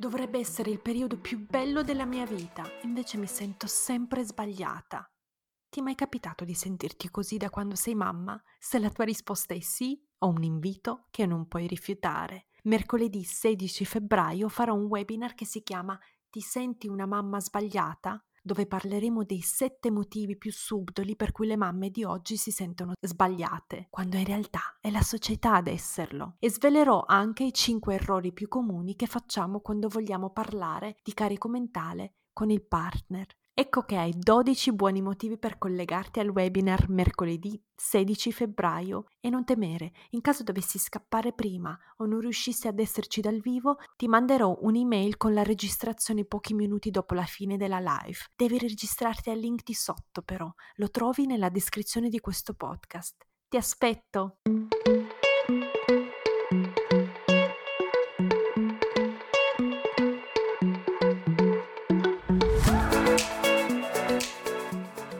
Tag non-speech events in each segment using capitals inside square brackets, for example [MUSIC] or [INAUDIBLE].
Dovrebbe essere il periodo più bello della mia vita, invece mi sento sempre sbagliata. Ti è mai capitato di sentirti così da quando sei mamma? Se la tua risposta è sì, ho un invito che non puoi rifiutare. Mercoledì 16 febbraio farò un webinar che si chiama Ti senti una mamma sbagliata? Dove parleremo dei sette motivi più subdoli per cui le mamme di oggi si sentono sbagliate, quando in realtà è la società ad esserlo. E svelerò anche i cinque errori più comuni che facciamo quando vogliamo parlare di carico mentale con il partner. Ecco che hai 12 buoni motivi per collegarti al webinar mercoledì 16 febbraio e non temere, in caso dovessi scappare prima o non riuscissi ad esserci dal vivo, ti manderò un'email con la registrazione pochi minuti dopo la fine della live. Devi registrarti al link di sotto però, lo trovi nella descrizione di questo podcast. Ti aspetto!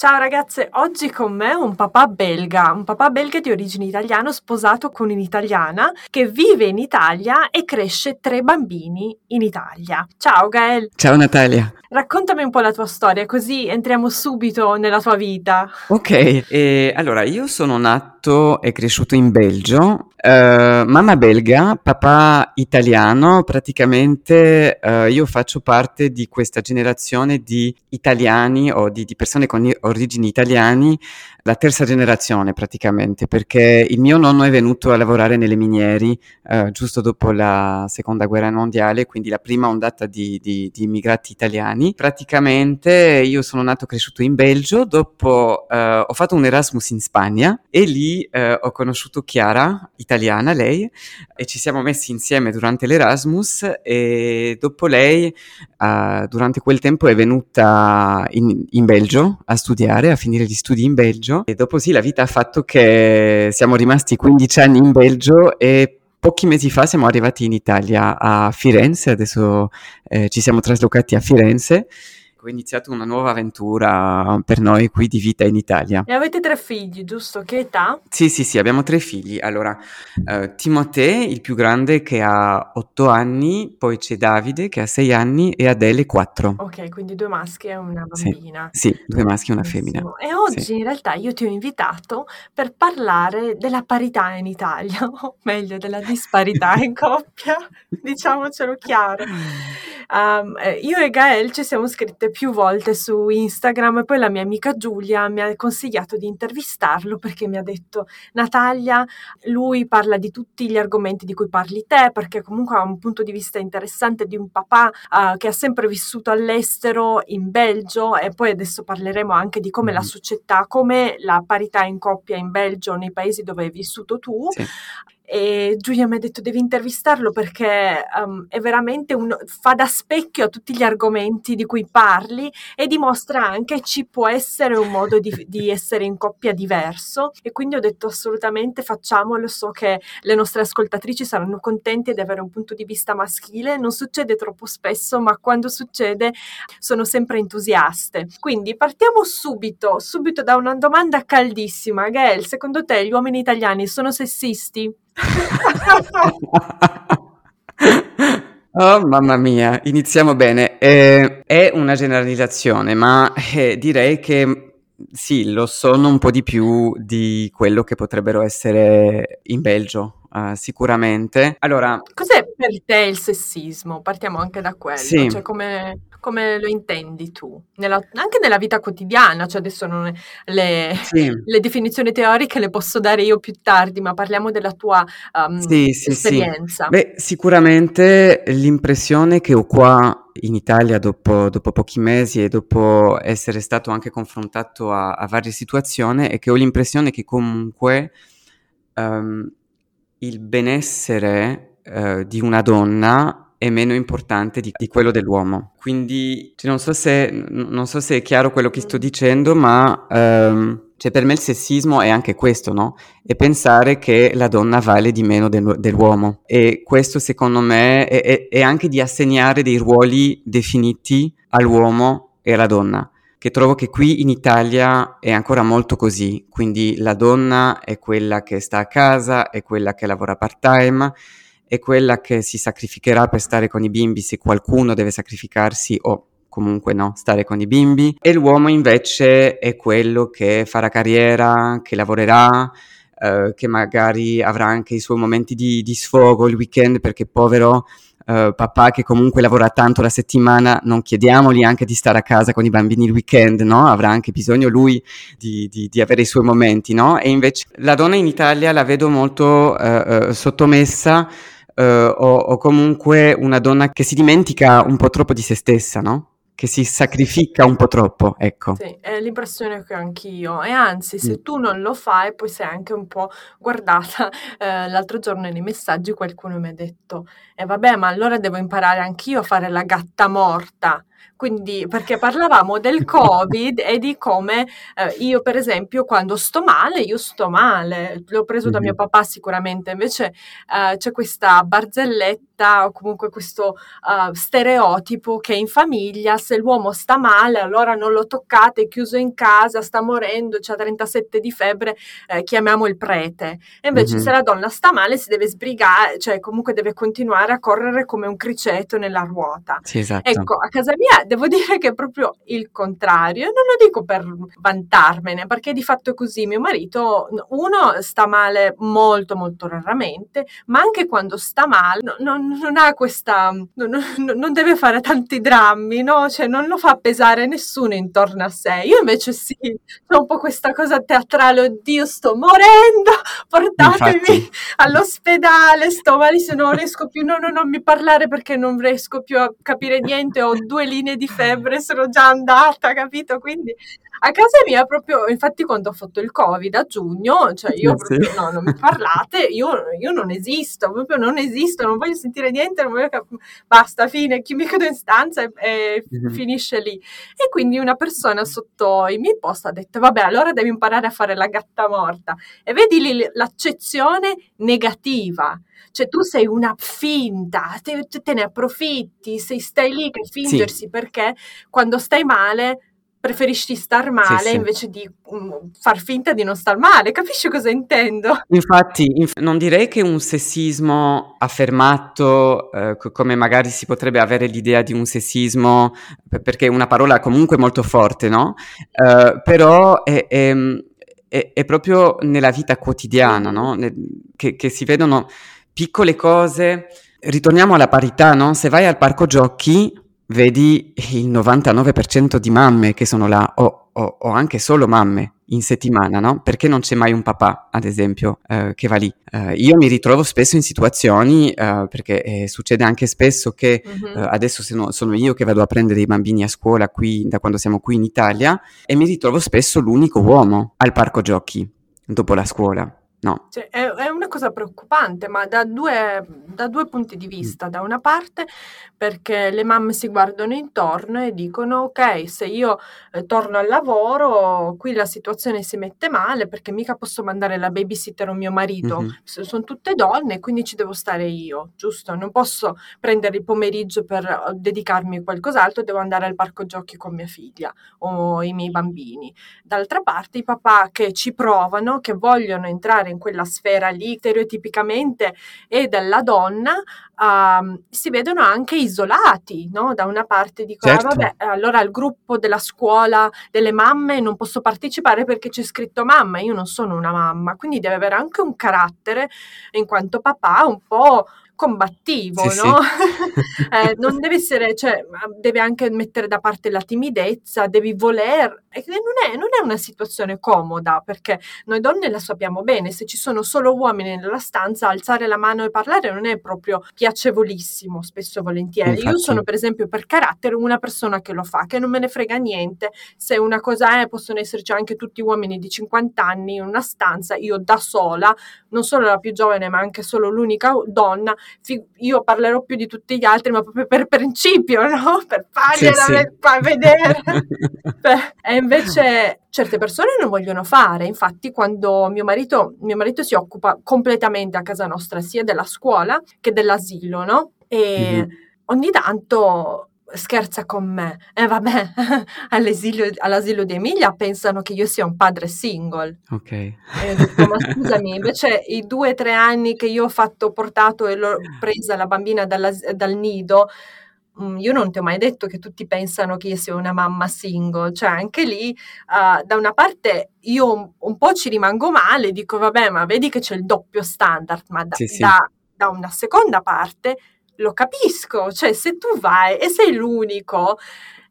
Ciao ragazze, oggi con me un papà belga, un papà belga di origine italiana sposato con un'italiana che vive in Italia e cresce tre bambini in Italia. Ciao Gael. Ciao Natalia. Raccontami un po' la tua storia, così entriamo subito nella tua vita. Ok, eh, allora io sono nato e cresciuto in Belgio Uh, mamma belga, papà italiano, praticamente uh, io faccio parte di questa generazione di italiani o di, di, persone con origini italiani, la terza generazione praticamente, perché il mio nonno è venuto a lavorare nelle minieri uh, giusto dopo la seconda guerra mondiale, quindi la prima ondata di, di, di, immigrati italiani. Praticamente io sono nato e cresciuto in Belgio, dopo ho fatto un Erasmus in Spagna e lì ho conosciuto Chiara, italiana lei e ci siamo messi insieme durante l'Erasmus e dopo lei uh, durante quel tempo è venuta in, in, Belgio a studiare, a finire gli studi in Belgio. E dopo sì la vita ha fatto che siamo rimasti 15 anni in Belgio e pochi mesi fa siamo arrivati in Italia a Firenze, adesso eh, ci siamo traslocati a Firenze Ecco, è iniziata una nuova avventura per noi qui di vita in Italia. E avete tre figli, giusto? Che età? Sì, sì, sì, abbiamo tre figli. Allora, uh, Timothée, il più grande, che ha otto anni, poi c'è Davide, che ha sei anni, e Adele, quattro. Ok, quindi due maschi e una bambina. Sì, sì due maschi e una femmina. E oggi sì. in realtà io ti ho invitato per parlare della parità in Italia, [LAUGHS] o meglio della disparità in [LAUGHS] coppia, diciamocelo chiaro. Um, io e Gael ci siamo scritte più volte su Instagram e poi la mia amica Giulia mi ha consigliato di intervistarlo perché mi ha detto Natalia, lui parla di tutti gli argomenti di cui parli te perché comunque ha un punto di vista interessante di un papà uh, che ha sempre vissuto all'estero in Belgio e poi adesso parleremo anche di come la mm-hmm. società, come la parità in coppia in Belgio nei paesi dove hai vissuto tu. Sì e Giulia mi ha detto devi intervistarlo perché um, è veramente un, fa da specchio a tutti gli argomenti di cui parli e dimostra anche che ci può essere un modo di, di, essere in coppia diverso e quindi ho detto assolutamente facciamolo, so che le nostre ascoltatrici saranno contenti di avere un punto di vista maschile, non succede troppo spesso ma quando succede sono sempre entusiaste. Quindi partiamo subito, subito da una domanda caldissima. Gael, secondo te gli uomini italiani sono sessisti? [LAUGHS] Oh mamma mia, iniziamo bene. Eh, è una generalizzazione, ma eh, direi che sì, lo sono un po' di più di quello che potrebbero essere in Belgio, uh, sicuramente. Allora, cos'è per te il sessismo? Partiamo anche da quello, sì. cioè come come lo intendi tu? Nella, anche nella vita quotidiana, cioè adesso non, le, sì. le, definizioni teoriche le posso dare io più tardi, ma parliamo della tua um, sì, esperienza. Beh, sicuramente l'impressione che ho qua in Italia dopo, dopo, pochi mesi e dopo essere stato anche confrontato a, a varie situazioni è che ho l'impressione che comunque um, il benessere uh, di una donna è meno importante di, di quello dell'uomo. Quindi cioè, non, so se, non, so se, è chiaro quello che sto dicendo, ma um, Cioè per me il sessismo è anche questo, no? È pensare che la donna vale di meno del, dell'uomo e questo secondo me è, è, è anche di assegnare dei ruoli definiti all'uomo e alla donna che trovo che qui in Italia è ancora molto così, quindi la donna è quella che sta a casa, è quella che lavora part-time, è quella che si sacrificherà per stare con i bimbi se qualcuno deve sacrificarsi o comunque no, stare con i bimbi. E l'uomo invece è quello che farà carriera, che lavorerà, eh, che magari avrà anche i suoi momenti di, di sfogo il weekend perché povero Uh, papà che comunque lavora tanto la settimana, non chiediamogli anche di stare a casa con i bambini il weekend, no? Avrà anche bisogno lui di, di, di avere i suoi momenti, no? E invece la donna in Italia la vedo molto uh, uh, sottomessa o, o comunque una donna che si dimentica un po' troppo di se stessa, no? Che si sacrifica un po' troppo, ecco. Sì, è l'impressione che ho anch'io. E anzi, se mm. tu non lo fai, poi sei anche un po' guardata. [LAUGHS] Eh, l'altro giorno nei messaggi qualcuno mi ha detto, e eh, vabbè, ma allora devo imparare anch'io a fare la gatta morta. Quindi, perché parlavamo del Covid e di come eh, io, per esempio, quando sto male, io sto male. L'ho preso mm-hmm. da mio papà sicuramente, invece eh, c'è questa barzelletta o comunque questo uh, stereotipo che in famiglia se l'uomo sta male allora non lo toccate, è chiuso in casa, sta morendo, ha 37 di febbre, eh, chiamiamo il prete. E invece mm-hmm. se la donna sta male si deve sbrigare, cioè comunque deve continuare a correre come un criceto nella ruota. Sì, esatto. Ecco, a casa mia devo dire che è proprio il contrario. Non lo dico per vantarmene, perché di fatto è così. Mio marito, uno, sta male molto, molto raramente, ma anche quando sta male non, non ha questa... Non, non, deve fare tanti drammi, no? Cioè non lo fa pesare nessuno intorno a sé. Io invece sì, ho un po' questa cosa teatrale, oddio sto morendo, portatemi Infatti. all'ospedale, sto malissimo, non riesco più, no, no, non mi parlare perché non riesco più a capire niente, ho due linee di febbre, sono già andata, capito? Quindi a casa mia proprio, infatti quando ho fatto il covid a giugno, cioè io proprio, no, non mi parlate, io, io, non esisto, proprio non esisto, non voglio sentire niente, non voglio cap- basta, fine, chi mi chiudo in stanza e, e mm-hmm. finisce lì. E quindi una persona sotto i miei post ha detto, vabbè, allora devi imparare a fare la gatta morta. E vedi lì l'accezione negativa cioè tu sei una finta, te, te ne approfitti, sei, stai lì che fingersi sì. perché quando stai male preferisci star male sì, sì. invece di um, far finta di non star male, capisci cosa intendo? Infatti, inf- non direi che un sessismo affermato, eh, come magari si potrebbe avere l'idea di un sessismo, perché è una parola comunque molto forte, no? Uh, però è, è, è, è, proprio nella vita quotidiana, no? Ne- che, che si vedono piccole cose. Ritorniamo alla parità, no? Se vai al parco giochi vedi il 99% di mamme che sono là, o, o, o, anche solo mamme in settimana, no? Perché non c'è mai un papà, ad esempio, eh, che va lì. Eh, io mi ritrovo spesso in situazioni, eh, perché eh, succede anche spesso che uh-huh. adesso sono, sono, io che vado a prendere i bambini a scuola qui, da quando siamo qui in Italia, e mi ritrovo spesso l'unico uomo al parco giochi dopo la scuola. No. Cioè, è, è, una cosa preoccupante, ma da due, da due, punti di vista. Da una parte perché le mamme si guardano intorno e dicono ok, se io eh, torno al lavoro, qui la situazione si mette male perché mica posso mandare la babysitter o mio marito, mm-hmm. sono tutte donne, quindi ci devo stare io, giusto? Non posso prendere il pomeriggio per eh, dedicarmi a qualcos'altro, devo andare al parco giochi con mia figlia o i miei bambini. D'altra parte i papà che ci provano, che vogliono entrare in quella sfera lì stereotipicamente e della donna, uh, si vedono anche isolati, no? Da una parte dicono, ah, certo. ah, vabbè, allora al gruppo della scuola delle mamme non posso partecipare perché c'è scritto mamma, io non sono una mamma, quindi deve avere anche un carattere in quanto papà un po' combattivo, sì, no? Sì. [LAUGHS] eh, non deve essere, cioè, deve anche mettere da parte la timidezza, devi voler, e non è, non è una situazione comoda, perché noi donne la sappiamo bene, se ci sono solo uomini nella stanza, alzare la mano e parlare non è proprio piacevolissimo, spesso e volentieri. Infatti. Io sono, per esempio, per carattere una persona che lo fa, che non me ne frega niente, se una cosa è, possono esserci anche tutti uomini di 50 anni in una stanza, io da sola, non solo la più giovane, ma anche solo l'unica donna, io parlerò più di tutti gli altri, ma proprio per principio, [LAUGHS] no? Per fargliela sì, sì. Ve- vedere. [LAUGHS] e invece certe persone non vogliono fare, infatti quando mio marito, mio marito si occupa completamente a casa nostra sia della scuola che dell'asilo, no? E mm-hmm. ogni tanto scherza con me. E eh, vabbè, [LAUGHS] all'asilo, all'asilo, di Emilia pensano che io sia un padre single. Ok. E ho detto, ma [LAUGHS] scusami, invece i due o tre anni che io ho fatto, portato e l'ho presa la bambina dal nido, mm, io non ti ho mai detto che tutti pensano che io sia una mamma single, cioè anche lì uh, da una parte io un, un, po' ci rimango male, dico vabbè ma vedi che c'è il doppio standard, ma da, sì, sì. da, da una seconda parte lo capisco, cioè se tu vai e sei l'unico,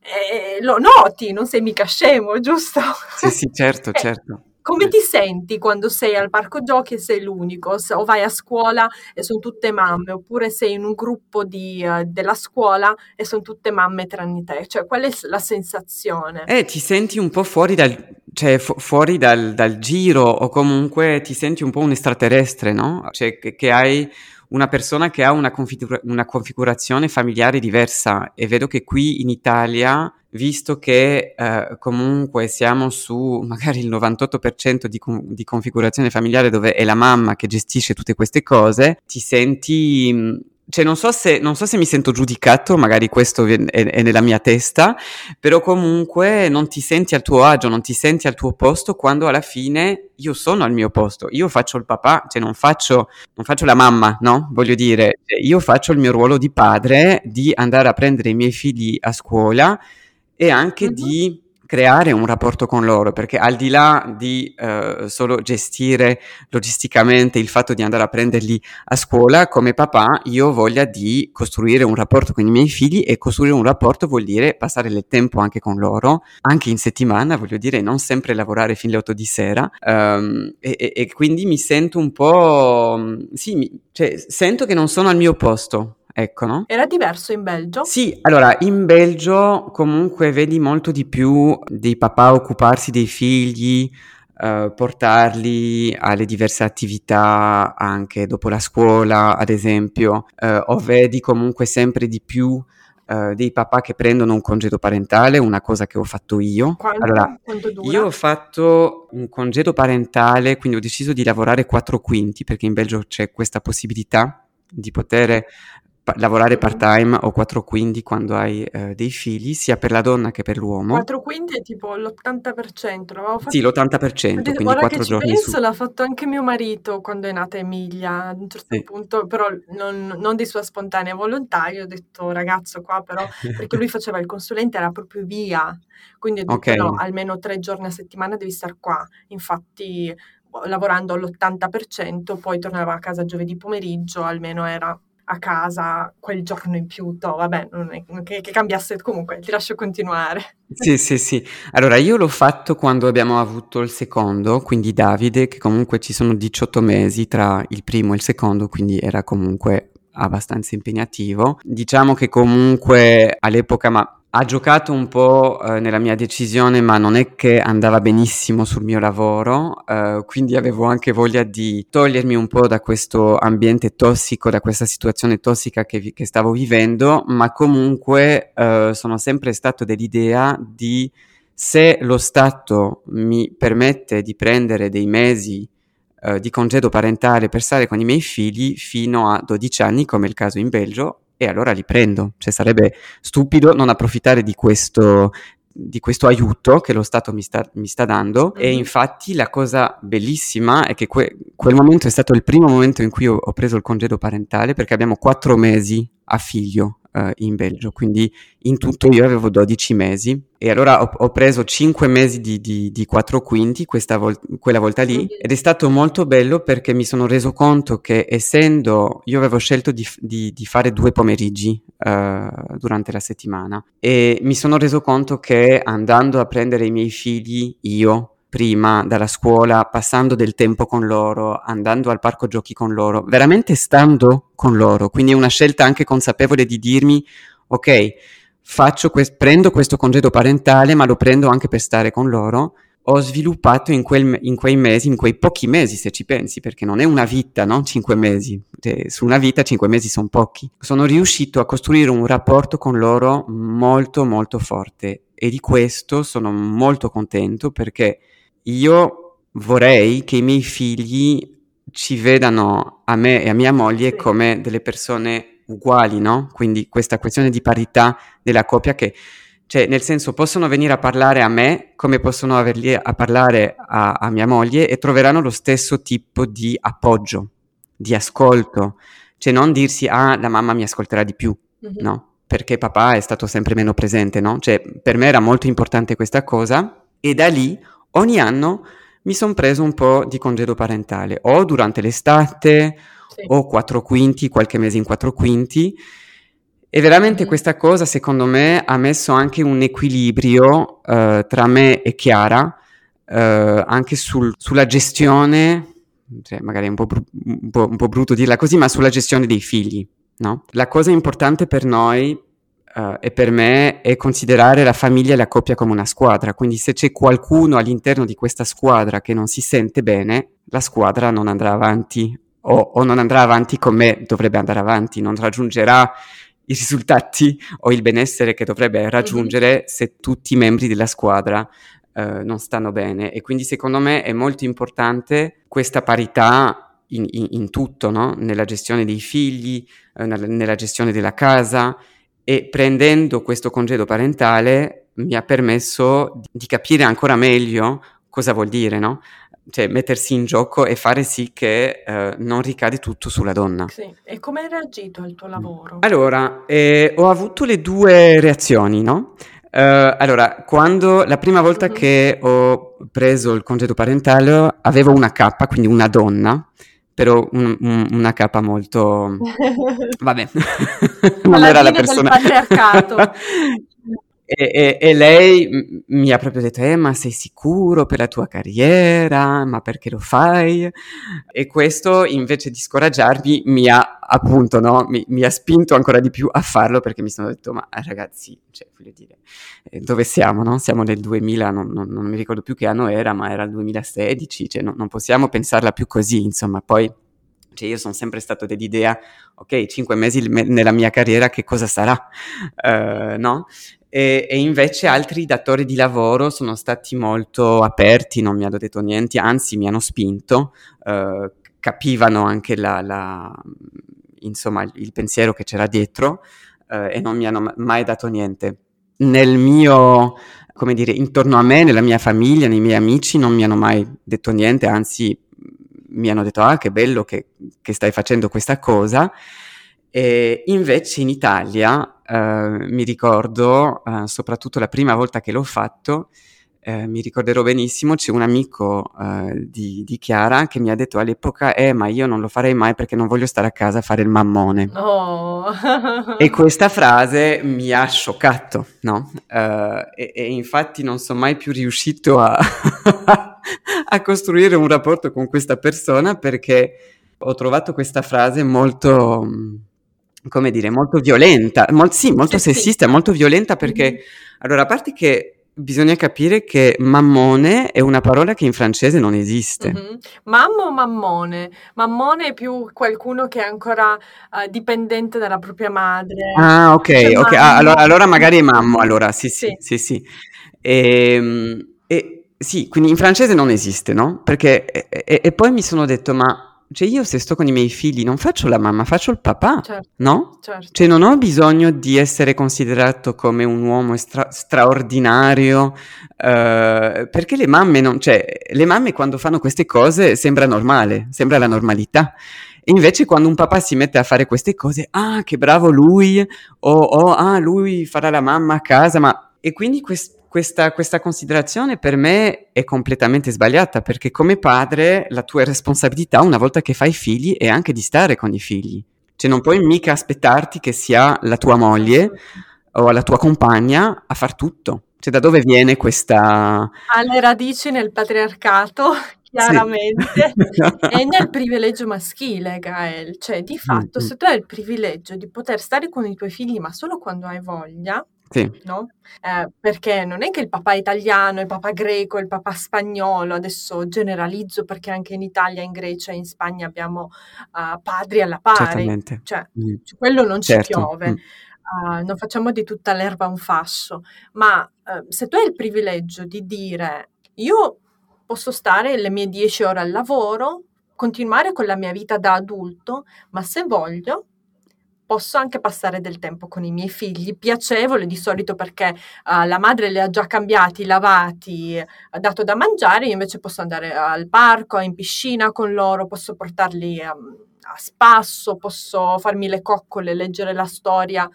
eh, lo noti, non sei mica scemo, giusto? Sì, sì, certo, [LAUGHS] eh, certo. Come ti senti quando sei al parco giochi e sei l'unico? O vai a scuola e sono tutte mamme, oppure sei in un gruppo di, uh, della scuola e sono tutte mamme tranne te? Cioè, qual è la sensazione? Eh, ti senti un po' fuori dal, cioè, fu- fuori dal, dal, giro o comunque ti senti un po' un extraterrestre, no? Cioè, che, che hai una persona che ha una, configura- una, configurazione familiare diversa. E vedo che qui in Italia, visto che eh, comunque siamo su [LAUGHS] magari il 98% di, com- di, configurazione familiare dove è la mamma che gestisce tutte queste cose, ti senti cioè non so, se, non so se mi sento giudicato, magari questo è, è, nella mia testa, però comunque non ti senti al tuo agio, non ti senti al tuo posto quando alla fine io sono al mio posto, io faccio il papà, cioè non faccio, non faccio la mamma, no? Voglio dire, cioè, io faccio il mio ruolo di padre, di andare a prendere i miei figli a scuola e anche mm-hmm. di creare un rapporto con loro, perché al di là di uh, solo gestire logisticamente il fatto di andare a prenderli a scuola, come papà io ho voglia di costruire un rapporto con i miei figli e costruire un rapporto vuol dire passare del tempo anche con loro, anche in settimana, voglio dire, non sempre lavorare fino alle 8 di sera um, e, e, e, quindi mi sento un po', sì, mi, cioè, sento che non sono al mio posto Ecco, no? Era diverso in Belgio? Sì, allora in Belgio comunque vedi molto di più dei papà occuparsi dei figli, uh, portarli alle diverse attività anche dopo la scuola, ad esempio, uh, o vedi comunque sempre di più Uh, dei papà che prendono un congedo parentale, una cosa che ho fatto io. Quanto, allora, quanto io ho fatto un congedo parentale, quindi ho deciso di lavorare quattro quinti, perché in Belgio c'è questa possibilità di poter pa- lavorare part-time o 4 quindi quando hai eh, dei figli, sia per la donna che per l'uomo. 4 quindi è tipo l'80%, fatto... Sì, l'80%, detto, quindi 4 giorni penso, su. l'ha fatto anche mio marito quando è nata Emilia, a un certo sì. punto, però non, non, di sua spontanea volontà, ho detto ragazzo qua però, perché lui faceva il consulente, era proprio via, quindi ho detto okay. no, almeno tre giorni a settimana devi stare qua, infatti lavorando all'80%, poi tornava a casa giovedì pomeriggio, almeno era a casa quel giorno in più, no, vabbè, non è che, che cambiasse, comunque ti lascio continuare. Sì, sì, sì. Allora, io l'ho fatto quando abbiamo avuto il secondo, quindi Davide, che comunque ci sono 18 mesi tra il primo e il secondo, quindi era comunque abbastanza impegnativo. Diciamo che comunque all'epoca, ma ha giocato un po' eh, nella mia decisione, ma non è che andava benissimo sul mio lavoro, eh, quindi avevo anche voglia di togliermi un po' da questo ambiente tossico, da questa situazione tossica che, che stavo vivendo, ma comunque eh, sono sempre stato dell'idea di se lo Stato mi permette di prendere dei mesi eh, di congedo parentale per stare con i miei figli fino a 12 anni, come è il caso in Belgio, e allora li prendo. Cioè sarebbe stupido non approfittare di questo, di questo aiuto che lo Stato mi sta, mi sta dando mm-hmm. e infatti la cosa bellissima è che que- quel momento è stato il primo momento in cui ho, ho preso il congedo parentale perché abbiamo quattro mesi a figlio uh, in Belgio, quindi in tutto io avevo 12 mesi e allora ho, ho preso 5 mesi di, di, di 4 quinti vol- quella volta lì ed è stato molto bello perché mi sono reso conto che essendo io avevo scelto di, di, di fare due pomeriggi uh, durante la settimana e mi sono reso conto che andando a prendere i miei figli io prima dalla scuola, passando del tempo con loro, andando al parco giochi con loro, veramente stando con loro. Quindi è una scelta anche consapevole di dirmi, ok, que- prendo questo congedo parentale, ma lo prendo anche per stare con loro, ho sviluppato in, quel, in, quei mesi, in quei pochi mesi se ci pensi, perché non è una vita, no? Cinque mesi. Cioè, su una vita cinque mesi sono pochi. Sono riuscito a costruire un rapporto con loro molto molto forte e di questo sono molto contento perché io vorrei che i miei figli ci vedano a me e a mia moglie come delle persone uguali, no? Quindi questa questione di parità della coppia che cioè, nel senso, possono venire a parlare a me come possono venire a parlare a, a, mia moglie e troveranno lo stesso tipo di appoggio, di ascolto. Cioè, non dirsi, ah, la mamma mi ascolterà di più, mm-hmm. no? Perché papà è stato sempre meno presente, no? Cioè, per me era molto importante questa cosa e da lì, ogni anno, mi sono preso un po' di congedo parentale, o durante l'estate, sì. o quattro quinti, qualche mese in quattro quinti, e veramente questa cosa, secondo me, ha messo anche un equilibrio uh, tra me e Chiara, uh, anche sul, sulla gestione, cioè magari è un po', bru- un, po', un po', brutto dirla così, ma sulla gestione dei figli. No? La cosa importante per noi uh, e per me è considerare la famiglia e la coppia come una squadra, quindi se c'è qualcuno all'interno di questa squadra che non si sente bene, la squadra non andrà avanti o, o non andrà avanti come dovrebbe andare avanti, non raggiungerà i risultati o il benessere che dovrebbe raggiungere mm-hmm. se tutti i membri della squadra uh, non stanno bene. E quindi secondo me è molto importante questa parità in, in, in tutto, no? nella gestione dei figli, uh, nella gestione della casa e prendendo questo congedo parentale mi ha permesso di capire ancora meglio cosa vuol dire, no? cioè, mettersi in gioco e fare sì che eh, non ricade tutto sulla donna. Sì. E come hai reagito al tuo lavoro? Allora, eh, ho avuto le due reazioni, no? Uh, allora, quando la prima volta mm-hmm. che ho preso il congedo parentale avevo una cappa, quindi una donna, però un, un, una capa molto... [LAUGHS] Vabbè, non era la persona... Del patriarcato. [LAUGHS] E, e, e, lei mi ha proprio detto, eh, ma sei sicuro per la tua carriera? Ma perché lo fai? E questo, invece di scoraggiarmi, mi ha appunto, no, mi, mi, ha spinto ancora di più a farlo perché mi sono detto, ma ragazzi, cioè, voglio dire, eh, dove siamo, no? Siamo nel 2000, non, non, non, mi ricordo più che anno era, ma era il 2016, cioè, no, non possiamo pensarla più così, insomma, poi... Cioè io sono sempre stato dell'idea, ok, cinque mesi nella mia carriera che cosa sarà, uh, no? E, e, invece altri datori di lavoro sono stati molto aperti, non mi hanno detto niente, anzi mi hanno spinto, uh, capivano anche la, la, insomma, il, pensiero che c'era dietro uh, e non mi hanno mai dato niente. Nel mio, come dire, intorno a me, nella mia famiglia, nei miei amici non mi hanno mai detto niente, anzi mi hanno detto ah che bello che, che stai facendo questa cosa. E invece in Italia Uh, mi ricordo, uh, soprattutto la prima volta che l'ho fatto, uh, mi ricorderò benissimo, c'è un amico di, di, Chiara che mi ha detto all'epoca, eh ma io non lo farei mai perché non voglio stare a casa a fare il mammone. Oh. e questa frase mi ha scioccato, no? E, e, infatti non sono mai più riuscito a, [LAUGHS] a costruire un rapporto con questa persona perché ho trovato questa frase molto come dire, molto violenta, mol- sì, molto sessista, molto violenta perché, mm-hmm. allora, a parte che bisogna capire che mammone è una parola che in francese non esiste. Mm-hmm. Mamma o mammone? Mammone è più qualcuno che è ancora uh, dipendente dalla propria madre. Ah, ok, cioè, ok, ah, allora, allora, magari è mammo, allora, sì, sì, sì, sì. sì. E, ehm, e, sì, quindi in francese non esiste, no? Perché, e, e poi mi sono detto, ma cioè io se sto con i miei figli non faccio la mamma, faccio il papà, certo, no? Certo. Cioè non ho bisogno di essere considerato come un uomo stra- straordinario, uh, perché le mamme non, cioè le mamme quando fanno queste cose sembra normale, sembra la normalità. E invece quando un papà si mette a fare queste cose, ah che bravo lui, o oh, ah lui farà la mamma a casa, ma... E quindi questo questa, questa, considerazione per me è completamente sbagliata perché come padre la tua responsabilità una volta che fai figli è anche di stare con i figli. Cioè non puoi mica aspettarti che sia la tua moglie o la tua compagna a far tutto. Cioè da dove viene questa... Ha le radici nel patriarcato, [LAUGHS] chiaramente, sì. [LAUGHS] e nel privilegio maschile, Gael. Cioè di fatto mm-hmm. se tu hai il privilegio di poter stare con i tuoi figli ma solo quando hai voglia, Sì. no? Eh, perché non è che il papà italiano, il papà greco, il papà spagnolo, adesso generalizzo perché anche in Italia, in Grecia e in Spagna abbiamo uh, padri alla pari, Certamente. cioè Mm. quello non ci Certo. piove. Mm. Uh, non facciamo di tutta l'erba un fascio, ma uh, se tu hai il privilegio di dire io posso stare le mie 10 ore al lavoro, continuare con la mia vita da adulto, ma se voglio posso anche passare del tempo con i miei figli, piacevole di solito perché uh, la madre li ha già cambiati, lavati, dato da mangiare, io invece posso andare al parco, in piscina con loro, posso portarli um, a spasso, posso farmi le coccole, leggere la storia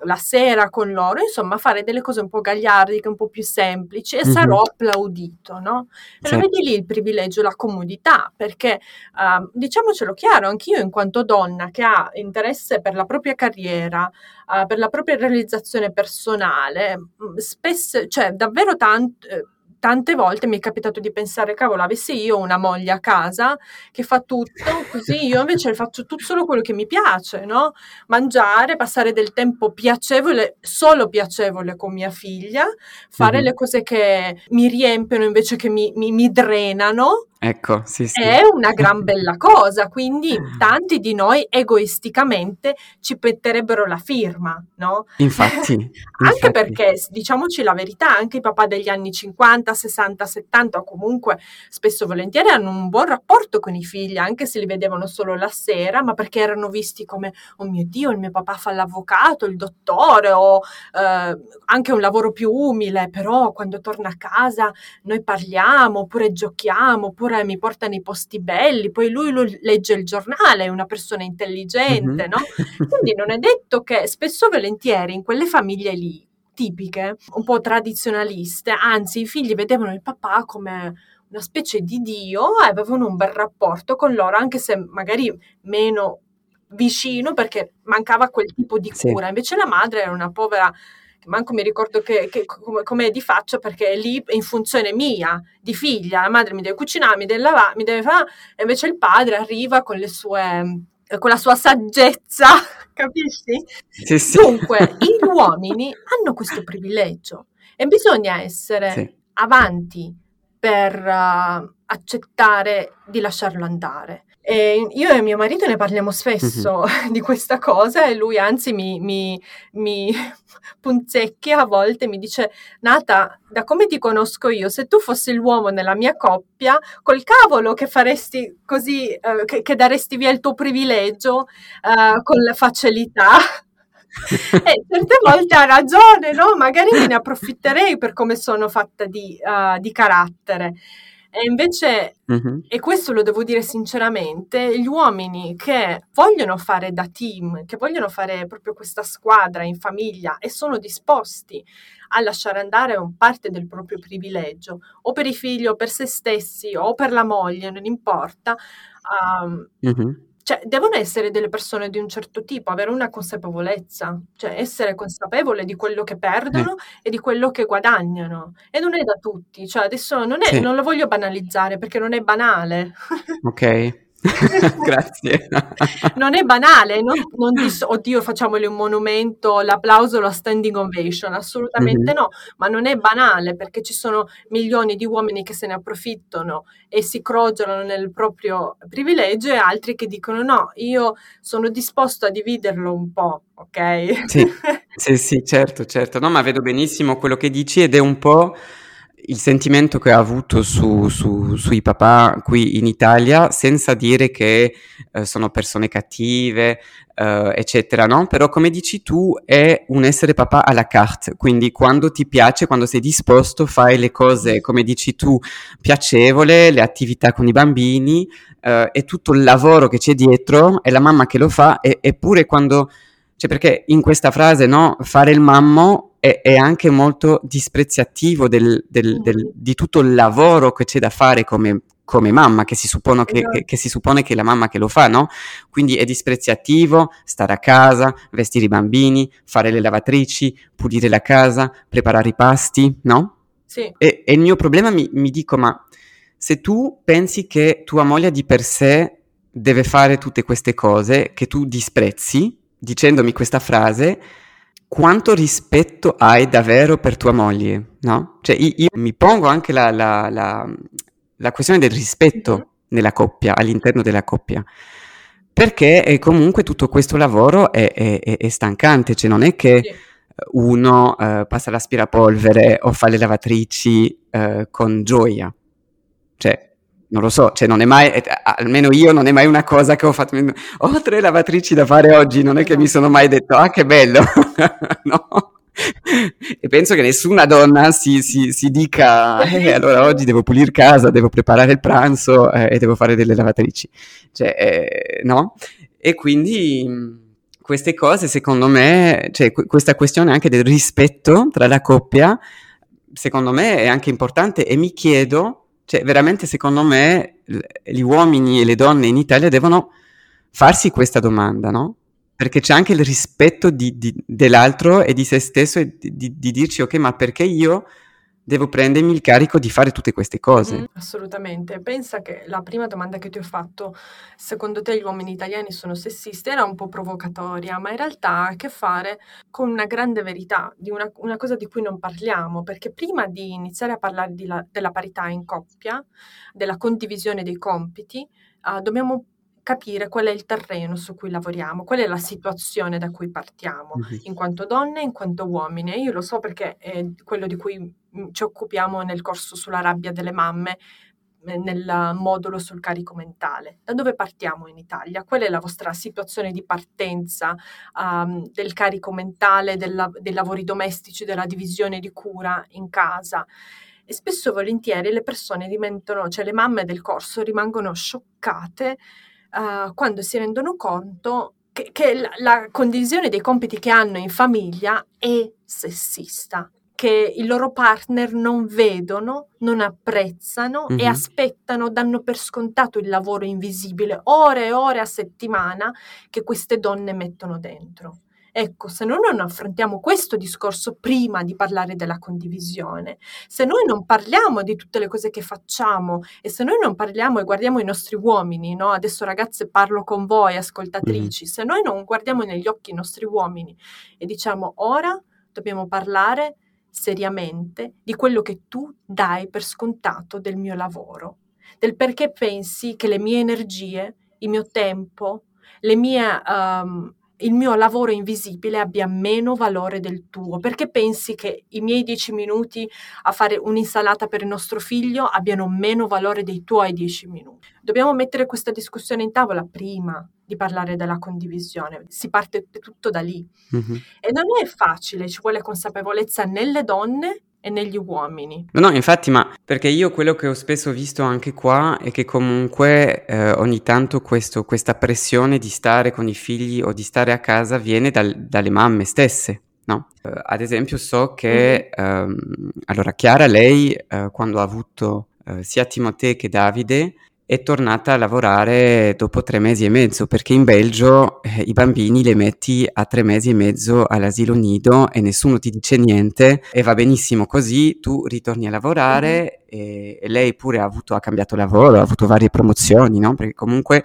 la sera con loro, insomma fare delle cose un po' gagliardiche, un po' più semplici e mm-hmm. sarò applaudito, no? E lo vedi lì il privilegio, la comodità, perché uh, diciamocelo chiaro, anch'io in quanto donna che ha interesse per la propria carriera, uh, per la propria realizzazione personale, spesso, cioè davvero tanto... Eh, tante volte mi è capitato di pensare, cavolo, avessi io una moglie a casa che fa tutto, così io invece faccio tutto solo quello che mi piace, no? Mangiare, passare del tempo piacevole, solo piacevole con mia figlia, fare mm-hmm. le cose che mi riempiono invece che mi, mi, mi drenano. Ecco, sì, sì. È una gran bella cosa, quindi tanti di noi egoisticamente ci metterebbero la firma, no? Infatti. [LAUGHS] anche infatti. perché, diciamoci la verità, anche i papà degli anni 50, 60, 70 o comunque spesso e volentieri hanno un buon rapporto con i figli, anche se li vedevano solo la sera, ma perché erano visti come, oh mio Dio, il mio papà fa l'avvocato, il dottore o eh, anche un lavoro più umile, però quando torna a casa noi parliamo, oppure giochiamo, oppure mi porta nei posti belli, poi lui, lui legge il giornale, è una persona intelligente, mm-hmm. no? [LAUGHS] Quindi non è detto che spesso volentieri in quelle famiglie lì, tipiche, un po' tradizionaliste, anzi i figli vedevano il papà come una specie di dio e avevano un bel rapporto con loro, anche se magari meno vicino perché mancava quel tipo di cura. Sì. Invece la madre era una povera manco mi ricordo che, che, come, di faccia perché è lì in funzione mia, di figlia, la madre mi deve cucinare, mi deve lavare, mi deve fare, e invece il padre arriva con le sue con la sua saggezza, [LAUGHS] capisci? Sì, sì. Dunque, gli uomini hanno questo privilegio e bisogna essere Sì. avanti per uh, accettare di lasciarlo andare. E io e mio marito ne parliamo spesso [LAUGHS] di questa cosa e lui anzi mi, mi, mi [LAUGHS] punzecchia a volte, mi dice Nata, da come ti conosco io, se tu fossi l'uomo nella mia coppia, col cavolo che faresti così, eh, che, che daresti via il tuo privilegio eh, con la facilità. [LAUGHS] e certe volte ha ragione, no? Magari me ne approfitterei per come sono fatta di, uh, di carattere. E invece, Mhm. e questo lo devo dire sinceramente, gli uomini che vogliono fare da team, che vogliono fare proprio questa squadra in famiglia e sono disposti a lasciare andare un parte del proprio privilegio, o per i figli, o per se stessi, o per la moglie, non importa, um, Mhm. Cioè, devono essere delle persone di un certo tipo, avere una consapevolezza, cioè essere consapevole di quello che perdono e di quello che guadagnano. E non è da tutti, cioè adesso non, è, Sì. non lo voglio banalizzare perché non è banale. Ok. [LAUGHS] Grazie. non è banale, non, non dis- oddio facciamoli un monumento, l'applauso, la standing ovation, assolutamente Mhm. no, ma non è banale perché ci sono milioni di uomini che se ne approfittano e si crogiolano nel proprio privilegio e altri che dicono no, io sono disposto a dividerlo un po', ok? Sì, [LAUGHS] sì, sì, certo, certo. No, ma vedo benissimo quello che dici ed è un po' il sentimento che ho avuto su, su- sui papà qui in Italia, senza dire che eh, sono persone cattive, eh, eccetera, no? Però come dici tu è un essere papà à la carte, quindi quando ti piace, quando sei disposto, fai le cose, come dici tu, piacevole, le attività con i bambini eh, e tutto il lavoro che c'è dietro, è la mamma che lo fa, e- eppure quando... Cioè, perché in questa frase, no, fare il mammo è, è anche molto dispreziativo del- del- del- di tutto il lavoro che c'è da fare come, come mamma, che si, suppone che, Esatto. che- che si suppone che è la mamma che lo fa, no? Quindi è dispreziativo stare a casa, vestire i bambini, fare le lavatrici, pulire la casa, preparare i pasti, no? Sì, E, e il mio problema mi, mi dico, ma se tu pensi che tua moglie di per sé deve fare tutte queste cose che tu disprezzi, dicendomi questa frase, quanto rispetto hai davvero per tua moglie, no? Cioè io, mi pongo anche la, la, la, la questione del rispetto mm-hmm. nella coppia, all'interno della coppia, perché eh, comunque tutto questo lavoro è, è, è, stancante, cioè non è che uno eh, passa l'aspirapolvere o fa le lavatrici eh, con gioia, cioè non lo so, cioè non è mai, eh, almeno io non è mai una cosa che ho fatto, ho tre lavatrici da fare oggi, non è che mi sono mai detto, ah che bello, [LAUGHS] no? E penso che nessuna donna si, si, si dica, eh, allora oggi devo pulire casa, devo preparare il pranzo eh, e devo fare delle lavatrici, cioè, eh, no? E quindi queste cose, secondo me, cioè questa questione anche del rispetto tra la coppia, secondo me è anche importante e mi chiedo cioè, veramente, secondo me, gli uomini e le donne in Italia devono farsi questa domanda, no? Perché c'è anche il rispetto di, di, dell'altro e di se stesso e di, di dirci, ok, ma perché io devo prendermi il carico di fare tutte queste cose. Mm, assolutamente. Pensa che la prima domanda che ti ho fatto, secondo te gli uomini italiani sono sessisti, era un po' provocatoria, ma in realtà ha a che fare con una grande verità, di una, una cosa di cui non parliamo, perché prima di iniziare a parlare la, della parità in coppia, della condivisione dei compiti, uh, dobbiamo capire qual è il terreno su cui lavoriamo, qual è la situazione da cui partiamo, mm-hmm. in quanto donne e in quanto uomini. E io lo so perché è quello di cui mm, ci occupiamo nel corso sulla rabbia delle mamme, eh, nel modulo sul carico mentale. Da dove partiamo in Italia? Qual è la vostra situazione di partenza um, del carico mentale, della, dei lavori domestici, della divisione di cura in casa? E spesso e volentieri le persone diventano, cioè le mamme del corso rimangono scioccate uh, quando si rendono conto che, che la, la condivisione dei compiti che hanno in famiglia è sessista che i loro partner non vedono, non apprezzano mm-hmm. e aspettano, danno per scontato il lavoro invisibile, ore e ore a settimana che queste donne mettono dentro. Ecco, se noi non affrontiamo questo discorso prima di parlare della condivisione, se noi non parliamo di tutte le cose che facciamo e se noi non parliamo e guardiamo i nostri uomini, no? adesso ragazze parlo con voi, ascoltatrici, mm. se noi non guardiamo negli occhi i nostri uomini e diciamo ora dobbiamo parlare seriamente di quello che tu dai per scontato del mio lavoro, del perché pensi che le mie energie, il mio tempo, le mie um, il mio lavoro invisibile abbia meno valore del tuo? Perché pensi che i miei dieci minuti a fare un'insalata per il nostro figlio abbiano meno valore dei tuoi dieci minuti? Dobbiamo mettere questa discussione in tavola prima di parlare della condivisione, si parte tutto da lì. Mm-hmm. E non è facile, ci vuole consapevolezza nelle donne e negli uomini. No, no, infatti, ma perché io quello che ho spesso visto anche qua è che comunque eh, ogni tanto questo, questa pressione di stare con i figli o di stare a casa viene dal, dalle mamme stesse. No? Uh, ad esempio so che, mm. um, allora Chiara, lei uh, quando ha avuto uh, sia Timoteo che Davide, è tornata a lavorare dopo tre mesi e mezzo, perché in Belgio eh, i bambini li metti a tre mesi e mezzo all'asilo nido e nessuno ti dice niente e va benissimo così, tu ritorni a lavorare mm-hmm. e, e, lei pure ha, avuto, ha cambiato lavoro, ha avuto varie promozioni, no? perché comunque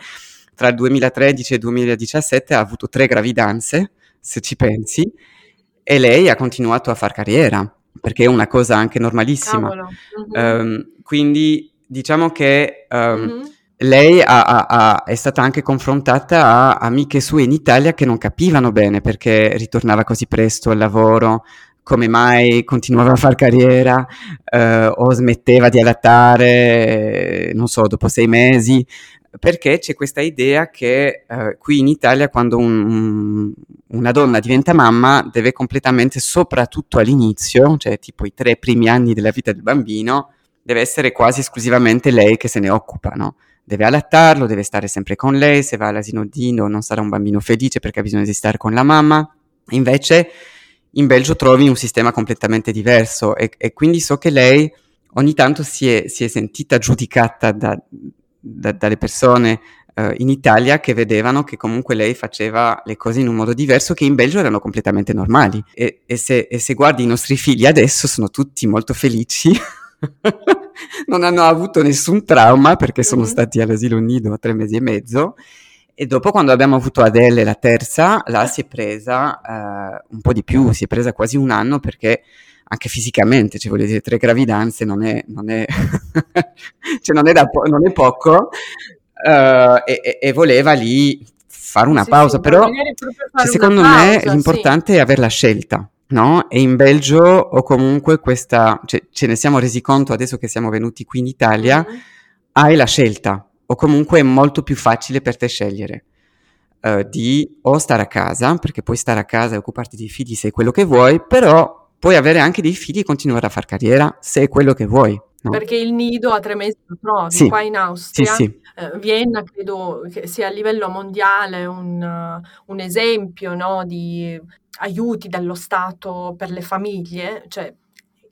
tra il 2013 e il 2017 ha avuto tre gravidanze, se ci pensi, e lei ha continuato a fare carriera, perché è una cosa anche normalissima. Um, quindi diciamo che um, mm-hmm. lei ha, ha, ha, è stata anche confrontata a amiche sue in Italia che non capivano bene perché ritornava così presto al lavoro, come mai continuava a fare carriera uh, o smetteva di allattare, non so, dopo sei mesi, perché c'è questa idea che uh, qui in Italia quando un, una donna diventa mamma deve completamente, soprattutto all'inizio, cioè tipo i tre primi anni della vita del bambino, deve essere quasi esclusivamente lei che se ne occupa, no? Deve allattarlo, deve stare sempre con lei, se va all'asino Dino non sarà un bambino felice perché ha bisogno di stare con la mamma. Invece in Belgio trovi un sistema completamente diverso e, e quindi so che lei ogni tanto si è, si è sentita giudicata da, da, dalle persone uh, in Italia che vedevano che comunque lei faceva le cose in un modo diverso che in Belgio erano completamente normali. E, e, se, e se guardi i nostri figli adesso sono tutti molto felici [LAUGHS] [LAUGHS] non hanno avuto nessun trauma perché sono mm-hmm. stati all'asilo nido tre mesi e mezzo E dopo quando abbiamo avuto Adele, la terza, là si è presa eh, un po' di più, si è presa quasi un anno perché anche fisicamente, cioè voglio dire, tre gravidanze non è, non è, [LAUGHS] cioè non è, po- non è poco, uh, e, e, voleva lì fare una sì, pausa, sì, però cioè, secondo pausa, me l'importante sì. è avere la scelta. No? E in Belgio o comunque questa, cioè, ce ne siamo resi conto adesso che siamo venuti qui in Italia, mm-hmm. hai la scelta o comunque è molto più facile per te scegliere uh, di o stare a casa, perché puoi stare a casa e occuparti dei figli se è quello che vuoi, però puoi avere anche dei figli e continuare a fare carriera se è quello che vuoi. No? Perché il nido a tre mesi lo trovi sì. qua in Austria. Sì, sì. Eh, Vienna credo che sia a livello mondiale un, uh, un esempio no, di aiuti dallo Stato per le famiglie, cioè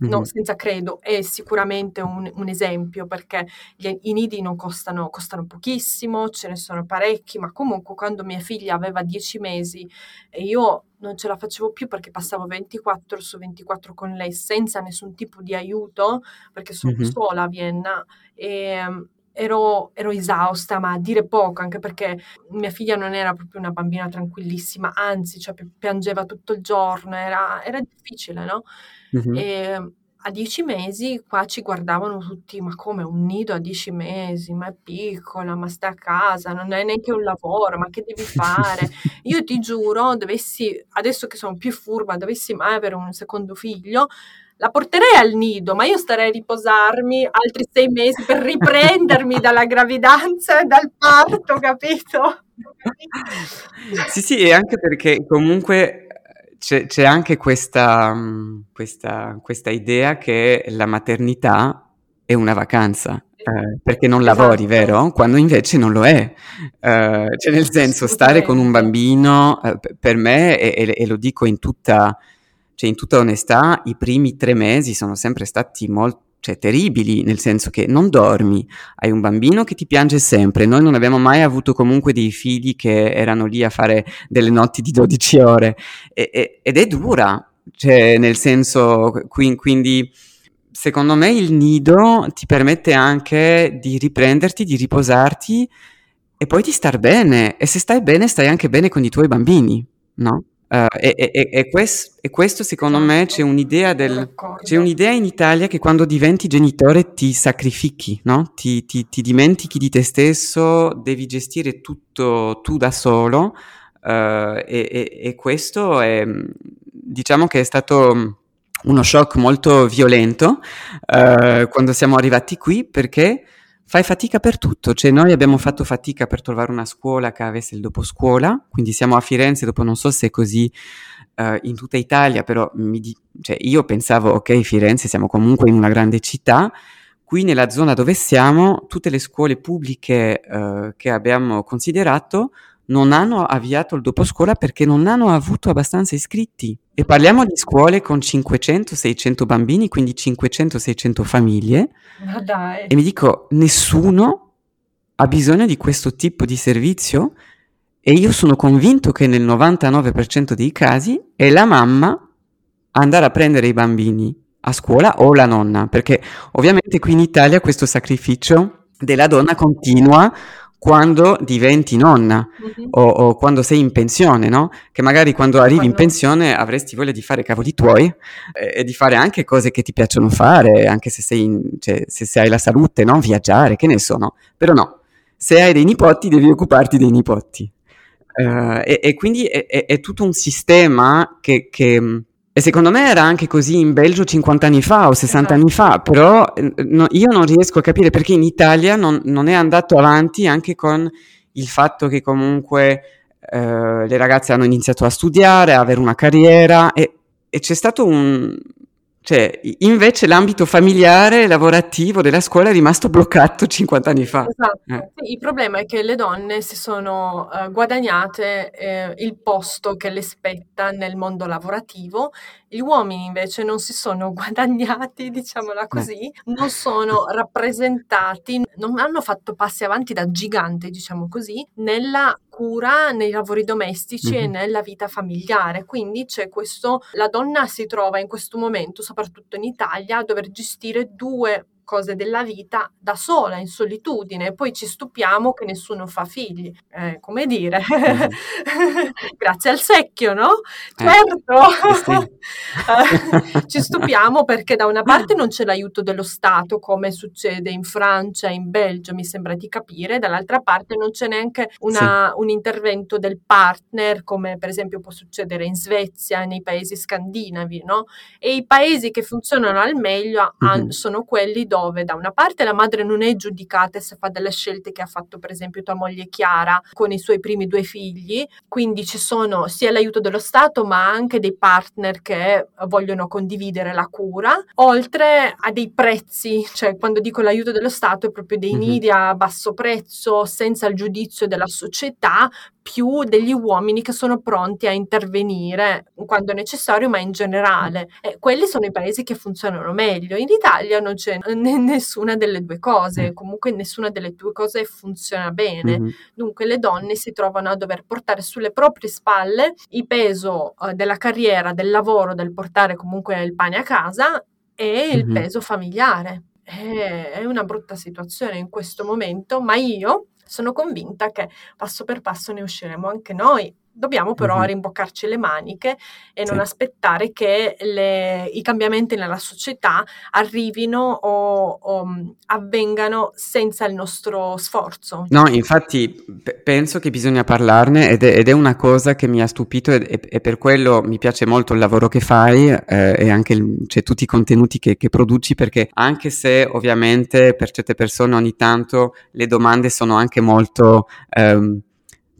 no, senza credo, è sicuramente un, un esempio perché gli, i nidi non costano, costano pochissimo, ce ne sono parecchi, ma comunque quando mia figlia aveva 10 mesi e io non ce la facevo più perché passavo 24 su 24 con lei senza nessun tipo di aiuto, perché sono mm-hmm. sola a Vienna e ero, ero, esausta, ma a dire poco, anche perché mia figlia non era proprio una bambina tranquillissima, anzi, cioè, piangeva tutto il giorno, era, era difficile, no? Mm-hmm. E a dieci mesi qua ci guardavano tutti, ma come un nido a dieci mesi, ma è piccola, ma sta a casa, non è neanche un lavoro, ma che devi fare? [LAUGHS] Io ti giuro, dovessi, adesso che sono più furba, dovessi mai avere un secondo figlio, la porterei al nido, ma io starei a riposarmi altri sei mesi per riprendermi [LAUGHS] dalla gravidanza e dal parto, capito? [LAUGHS] sì, sì, e anche perché comunque c'è, c'è anche questa, questa, questa, idea che la maternità è una vacanza. Eh, perché non esatto. lavori, vero? Quando invece non lo è. Eh, cioè, nel senso, stare con un bambino, eh, per me, e, e, e, lo dico in tutta, cioè, in tutta onestà, i primi tre mesi sono sempre stati molto cioè terribili, nel senso che non dormi, hai un bambino che ti piange sempre, noi non abbiamo mai avuto comunque dei figli che erano lì a fare delle notti di 12 ore e, e, ed è dura, cioè nel senso, quindi secondo me il nido ti permette anche di riprenderti, di riposarti e poi di star bene e se stai bene stai anche bene con i tuoi bambini, no? Uh, e, e, e, quest, e, questo secondo me c'è un'idea, del, c'è un'idea in Italia che quando diventi genitore ti sacrifichi, no? ti, ti, ti, dimentichi di te stesso, devi gestire tutto tu da solo uh, e, questo è, diciamo che è stato uno shock molto violento uh, quando siamo arrivati qui perché fai fatica per tutto, cioè noi abbiamo fatto fatica per trovare una scuola che avesse il dopo scuola, quindi siamo a Firenze, dopo non so se è così uh, in tutta Italia, però di- cioè io pensavo, ok, Firenze siamo comunque in una grande città, qui nella zona dove siamo, tutte le scuole pubbliche uh, che abbiamo considerato non hanno avviato il dopo scuola perché non hanno avuto abbastanza iscritti. E parliamo di scuole con 500-600 bambini, quindi 500-600 famiglie. Ma dai. E mi dico, nessuno ha bisogno di questo tipo di servizio e io sono convinto che nel 99% dei casi è la mamma a andare a prendere i bambini a scuola o la nonna, perché ovviamente qui in Italia questo sacrificio della donna continua quando diventi nonna mm-hmm. o, o, quando sei in pensione, no? Che magari quando arrivi quando... in pensione avresti voglia di fare cavoli tuoi e, e, di fare anche cose che ti piacciono fare, anche se, sei in, cioè, se, se, hai la salute, no? Viaggiare, che ne so, no? Però no, se hai dei nipoti devi occuparti dei nipoti. Uh, e, e, quindi è, è, è, tutto un sistema che, che e secondo me era anche così in Belgio 50 anni fa o 60 anni fa, però no, io non riesco a capire perché in Italia non, non, è andato avanti anche con il fatto che comunque eh, le ragazze hanno iniziato a studiare, a avere una carriera e, e c'è stato un, cioè, invece l'ambito familiare lavorativo della scuola è rimasto bloccato 50 anni fa. Esatto. Eh. Il problema è che le donne si sono uh, guadagnate eh, il posto che le spetta nel mondo lavorativo, gli uomini invece non si sono [LAUGHS] guadagnati, diciamola così, eh. non sono rappresentati, non hanno fatto passi avanti da gigante, diciamo così, nella cura nei lavori domestici mm-hmm. e nella vita familiare. Quindi c'è questo, la donna si trova in questo momento, soprattutto in Italia, a dover gestire due cose della vita da sola, in solitudine, poi ci stupiamo che nessuno fa figli. Eh, come dire, mm. [LAUGHS] grazie al secchio, no? Eh, certo, sì. [LAUGHS] ci stupiamo perché da una parte non c'è l'aiuto dello Stato, come succede in Francia, in Belgio, mi sembra di capire, dall'altra parte non c'è neanche una, sì. un intervento del partner, come per esempio può succedere in Svezia, nei paesi scandinavi, no? E i paesi che funzionano al meglio mm-hmm. sono quelli dove da una parte la madre non è giudicata se fa delle scelte che ha fatto per esempio tua moglie Chiara con i suoi primi due figli, quindi ci sono sia l'aiuto dello Stato ma anche dei partner che vogliono condividere la cura, oltre a dei prezzi, cioè quando dico l'aiuto dello Stato è proprio dei nidi a basso prezzo, senza il giudizio della società, più degli uomini che sono pronti a intervenire quando è necessario, ma in generale. E quelli sono i paesi che funzionano meglio. In Italia non c'è n- nessuna delle due cose, mm. comunque nessuna delle due cose funziona bene. Mm-hmm. Dunque le donne si trovano a dover portare sulle proprie spalle il peso uh, della carriera, del lavoro, del portare comunque il pane a casa e il mm-hmm. peso familiare. È una brutta situazione in questo momento, ma io sono convinta che passo per passo ne usciremo anche noi. Dobbiamo però mm-hmm. rimboccarci le maniche e non aspettare che le, i cambiamenti nella società arrivino o, o, avvengano senza il nostro sforzo. No, infatti p- penso che bisogna parlarne ed è, ed è, una cosa che mi ha stupito e, e, e, per quello mi piace molto il lavoro che fai eh, e anche il, cioè, tutti i contenuti che, che produci perché anche se ovviamente per certe persone ogni tanto le domande sono anche molto... Ehm,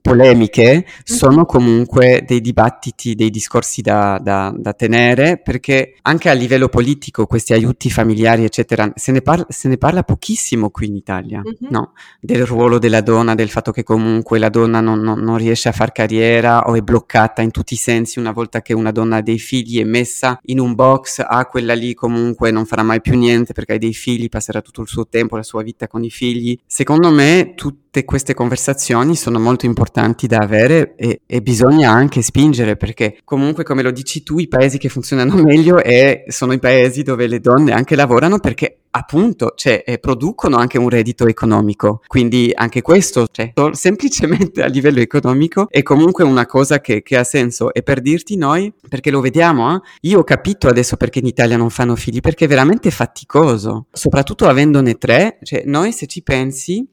polemiche sono comunque dei dibattiti, dei discorsi da, da, da, tenere perché anche a livello politico questi aiuti familiari eccetera se ne, parla, se ne parla pochissimo qui in Italia mm-hmm. no? del ruolo della donna, del fatto che comunque la donna non, non, non, riesce a far carriera o è bloccata in tutti i sensi una volta che una donna ha dei figli è messa in un box, ah quella lì comunque non farà mai più niente perché hai dei figli, passerà tutto il suo tempo, la sua vita con i figli. Secondo me tutte queste conversazioni sono molto importanti da avere e, e, bisogna anche spingere perché comunque come lo dici tu i paesi che funzionano [LAUGHS] meglio è, sono i paesi dove le donne anche lavorano perché appunto cioè, eh, producono anche un reddito economico quindi anche questo cioè, [LAUGHS] semplicemente a livello economico è comunque una cosa che, che, ha senso e per dirti noi perché lo vediamo eh? io ho capito adesso perché in Italia non fanno figli perché è veramente faticoso soprattutto avendone tre cioè noi se ci pensi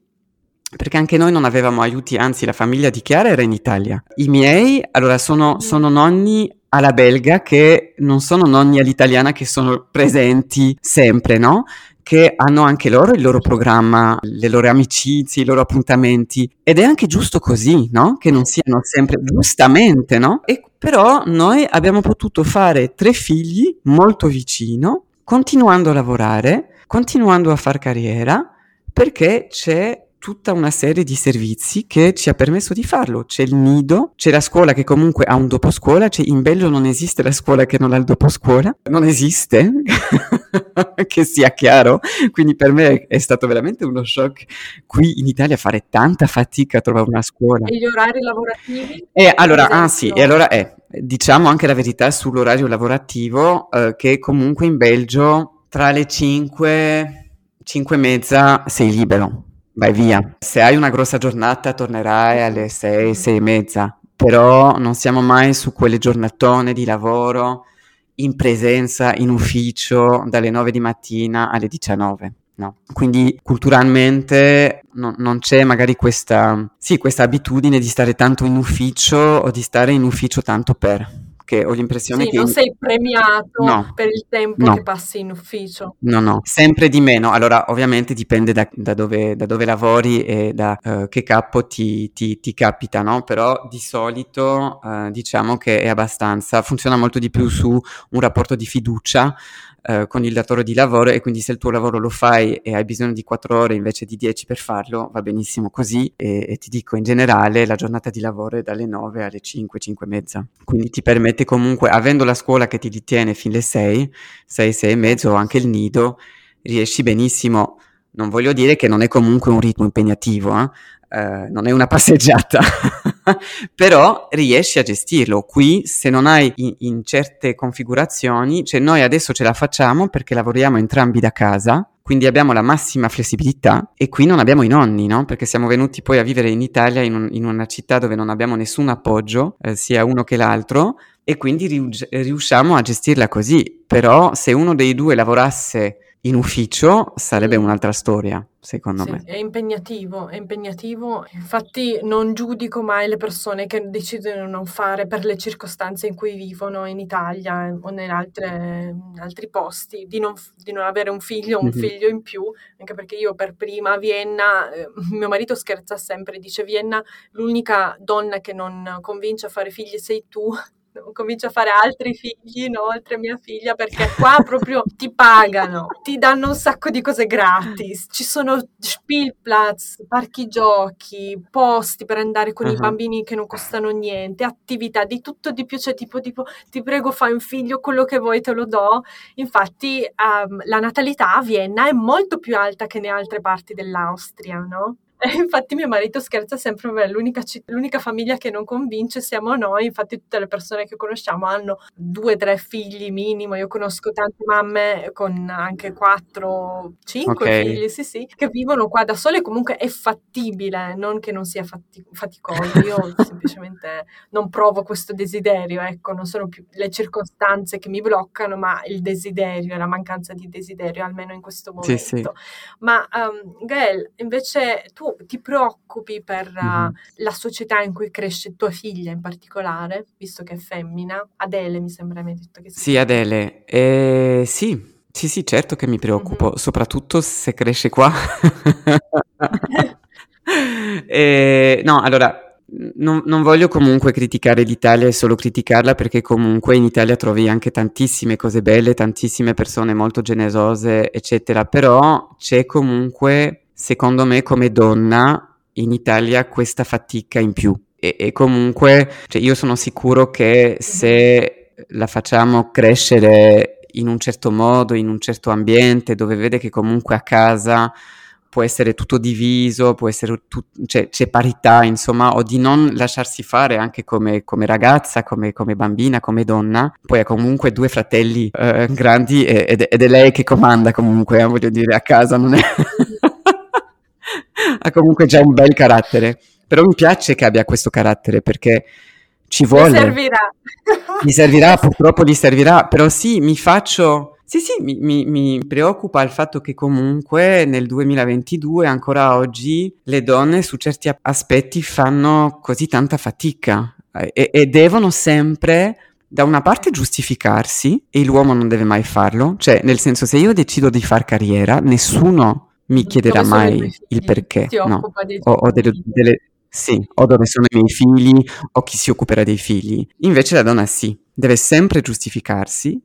perché anche noi non avevamo aiuti, anzi la famiglia di Chiara era in Italia. I miei, allora, sono, sono nonni alla belga che non sono nonni all'italiana che sono presenti sempre, no? Che hanno anche loro il loro programma, le loro amicizie, i loro appuntamenti. Ed è anche giusto così, no? Che non siano sempre giustamente, no? E però noi abbiamo potuto fare tre figli molto vicino, continuando a lavorare, continuando a fare carriera, perché c'è tutta una serie di servizi che ci ha permesso di farlo. C'è il nido, c'è la scuola che comunque ha un doposcuola, cioè in Belgio non esiste la scuola che non ha il doposcuola, non esiste, [LAUGHS] che sia chiaro. Quindi per me è stato veramente uno shock qui in Italia fare tanta fatica a trovare una scuola. E gli orari lavorativi? E allora, ah sì, e allora è, eh, diciamo anche la verità sull'orario lavorativo, eh, che comunque in Belgio tra le 5, 5 e mezza sei libero vai via. Se hai una grossa giornata tornerai alle 6, 6 e mezza, però non siamo mai su quelle giornatone di lavoro in presenza, in ufficio, dalle 9 di mattina alle 19. No. Quindi culturalmente no, non c'è magari questa, sì, questa abitudine di stare tanto in ufficio o di stare in ufficio tanto per che ho l'impressione sì, che... non sei premiato no, per il tempo no. che passi in ufficio. No, no, sempre di meno. Allora, ovviamente dipende da, da, dove, da dove, lavori e da uh, che capo ti, ti, ti, capita, no? Però di solito uh, diciamo che è abbastanza, funziona molto di più su un rapporto di fiducia eh, con il datore di lavoro e quindi se il tuo lavoro lo fai e hai bisogno di 4 ore invece di 10 per farlo, va benissimo così e, e ti dico in generale la giornata di lavoro è dalle 9 alle 5, 5 e mezza, quindi ti permette comunque, avendo la scuola che ti tiene fino alle 6, 6, 6 e mezzo o anche il nido, riesci benissimo non voglio dire che non è comunque un ritmo impegnativo, eh? Eh, non è una [LAUGHS] passeggiata, [LAUGHS] però riesci a gestirlo. Qui, se non hai in, in, certe configurazioni, cioè noi adesso ce la facciamo perché lavoriamo entrambi da casa, quindi abbiamo la massima flessibilità e qui non abbiamo i nonni, no? Perché siamo venuti poi a vivere in Italia, in, un, in una città dove non abbiamo nessun appoggio, eh, sia uno che l'altro, e quindi riusciamo a gestirla così. Però se uno dei due lavorasse in ufficio sarebbe un'altra storia, secondo sì, me. È impegnativo, è impegnativo. Infatti non giudico mai le persone che decidono di non fare per le circostanze in cui vivono in Italia o in, altre, in altri posti, di non, di non, avere un figlio o un mm-hmm. figlio in più, anche perché io per prima a Vienna, eh, [LAUGHS] mio marito scherza sempre, dice Vienna l'unica donna che non convince a fare figli sei tu, comincio a fare altri figli inoltre a mia figlia perché qua proprio ti pagano, ti danno un sacco di cose gratis, ci sono Spielplatz, parchi giochi, posti per andare con uh-huh. i bambini che non costano niente, attività di tutto di più, cioè tipo, tipo ti prego fai un figlio, quello che vuoi te lo do. Infatti um, la natalità a Vienna è molto più alta che in altre parti dell'Austria, no? E [LAUGHS] infatti mio marito scherza sempre, beh, l'unica, l'unica, famiglia che non convince siamo noi, infatti tutte le persone che conosciamo hanno due o tre figli minimo, io conosco tante mamme con anche quattro, cinque okay. figli, sì sì, che vivono qua da sole, comunque è fattibile, non che non sia fatti- faticoso, io [LAUGHS] semplicemente non provo questo desiderio, ecco, non sono più le circostanze che mi bloccano, ma il desiderio, la mancanza di desiderio, almeno in questo momento. Sì, sì. Ma um, Gael, invece tu ti preoccupi per mm-hmm. la società in cui cresce tua figlia in particolare, visto che è femmina? Adele mi sembra mi hai detto che sì. Sì, Adele. Eh, sì, sì, sì, certo che mi preoccupo, mm-hmm. soprattutto se cresce qua. [LAUGHS] eh, no, allora, non, non, voglio comunque criticare l'Italia e solo criticarla perché comunque in Italia trovi anche tantissime cose belle, tantissime persone molto generose, eccetera, però c'è comunque secondo me come donna in Italia questa fatica in più. E, e comunque cioè io sono sicuro che se la facciamo crescere in un certo modo, in un certo ambiente, dove vede che comunque a casa può essere tutto diviso, può essere tu- cioè, c'è parità, insomma, o di non lasciarsi fare anche come, come ragazza, come, come, bambina, come donna. Poi ha comunque due fratelli eh, grandi ed, ed, è lei che comanda comunque, eh, voglio dire, a casa non è... [LAUGHS] ha comunque già un bel carattere. Però mi piace che abbia questo carattere perché ci vuole. Mi servirà. [LAUGHS] Mi servirà, purtroppo gli servirà, però sì, mi faccio... Sì, sì, mi, mi, mi, preoccupa il fatto che comunque nel 2022, ancora oggi, le donne su certi aspetti fanno così tanta fatica e, e devono sempre da una parte giustificarsi e l'uomo non deve mai farlo, cioè nel senso se io decido di far carriera, nessuno mi chiederà mai il perché, no? O, o delle, delle, sì, o dove sono i miei figli, o chi si occuperà dei figli. Invece la donna sì, deve sempre giustificarsi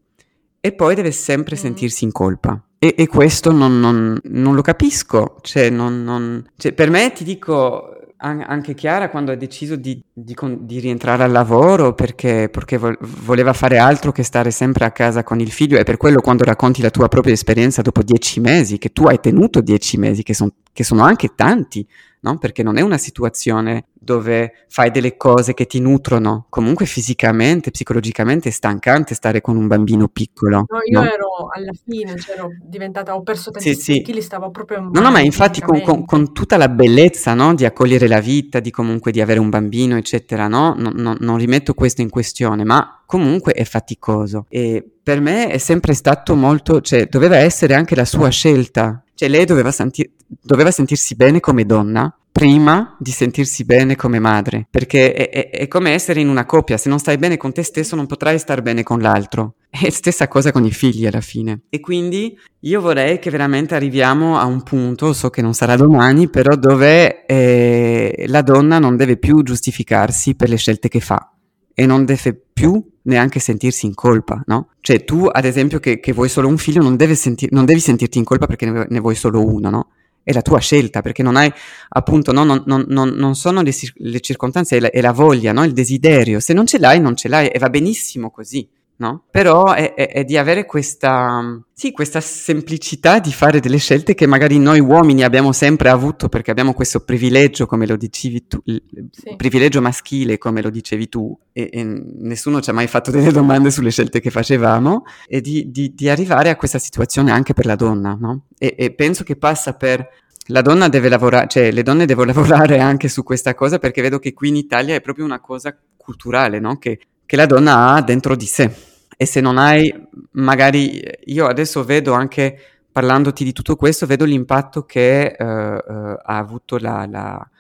e poi deve sempre mm. sentirsi in colpa. E, e questo non, non, non, lo capisco, cioè, non, cioè, per me ti dico, anche Chiara quando ha deciso di, di, di rientrare al lavoro perché, perché, voleva fare altro che stare sempre a casa con il figlio e per quello quando racconti la tua propria esperienza dopo dieci mesi, che tu hai tenuto dieci mesi, che, son, che sono anche tanti, no? Perché non è una situazione dove fai delle cose che ti nutrono. Comunque fisicamente, psicologicamente è stancante stare con un bambino piccolo. No, io no? ero alla fine, cioè ero diventata, ho perso tantissimi sì, sì. chili, stavo proprio No, no, ma infatti con, con, con, tutta la bellezza, no? Di accogliere la vita, di comunque di avere un bambino, eccetera, no? Non, non, non rimetto questo in questione, ma comunque è faticoso. E per me è sempre stato molto, cioè doveva essere anche la sua scelta. Cioè lei doveva, senti- doveva sentirsi bene come donna prima di sentirsi bene come madre, perché è, è, è, come essere in una coppia, se non stai bene con te stesso non potrai star bene con l'altro. [LAUGHS] È stessa cosa con i figli alla fine. E quindi io vorrei che veramente arriviamo a un punto, so che non sarà domani, però dove eh, la donna non deve più giustificarsi per le scelte che fa e non deve più neanche sentirsi in colpa, no? Cioè tu, ad esempio, che, che vuoi solo un figlio, non, senti- non, devi sentirti in colpa perché ne, ne vuoi solo uno, no? È la tua scelta, perché non hai, appunto, no, non, non, non, sono le, le circostanze, è la, è la voglia, no? Il desiderio. Se non ce l'hai, non ce l'hai e va benissimo così. No? Però è, è, è, di avere questa, sì, questa semplicità di fare delle scelte che magari noi uomini abbiamo sempre avuto perché abbiamo questo privilegio, come lo dicevi tu, sì. privilegio maschile, come lo dicevi tu, e, e, nessuno ci ha mai fatto delle domande sulle scelte che facevamo, e di, di, di arrivare a questa situazione anche per la donna, no? E, e penso che passa per la donna deve lavorare, cioè le donne devono [LAUGHS] lavorare anche su questa cosa perché vedo che qui in Italia è proprio una cosa culturale, no? Che, che la donna ha dentro di sé e se non hai, magari io adesso vedo anche parlandoti di tutto questo, vedo l'impatto che uh, uh, ha avuto la, la,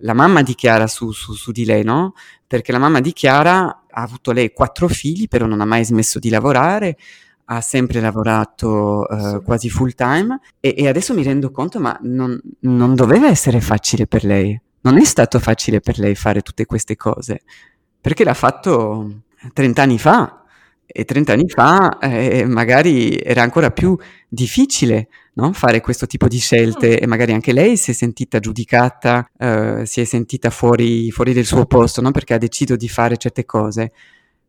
la, mamma di Chiara su, su, su, di lei, no? Perché la mamma di Chiara ha avuto lei quattro figli, però non ha mai smesso di lavorare, ha sempre lavorato uh, quasi full time e, e, adesso mi rendo conto, ma non, non doveva essere facile per lei. Non è stato facile per lei fare tutte queste cose, perché l'ha fatto 30 anni fa e 30 anni fa eh, magari era ancora più difficile no? fare questo tipo di scelte mm. e magari anche lei si è sentita giudicata, eh, si è sentita fuori, fuori del suo posto no? perché ha deciso di fare certe cose.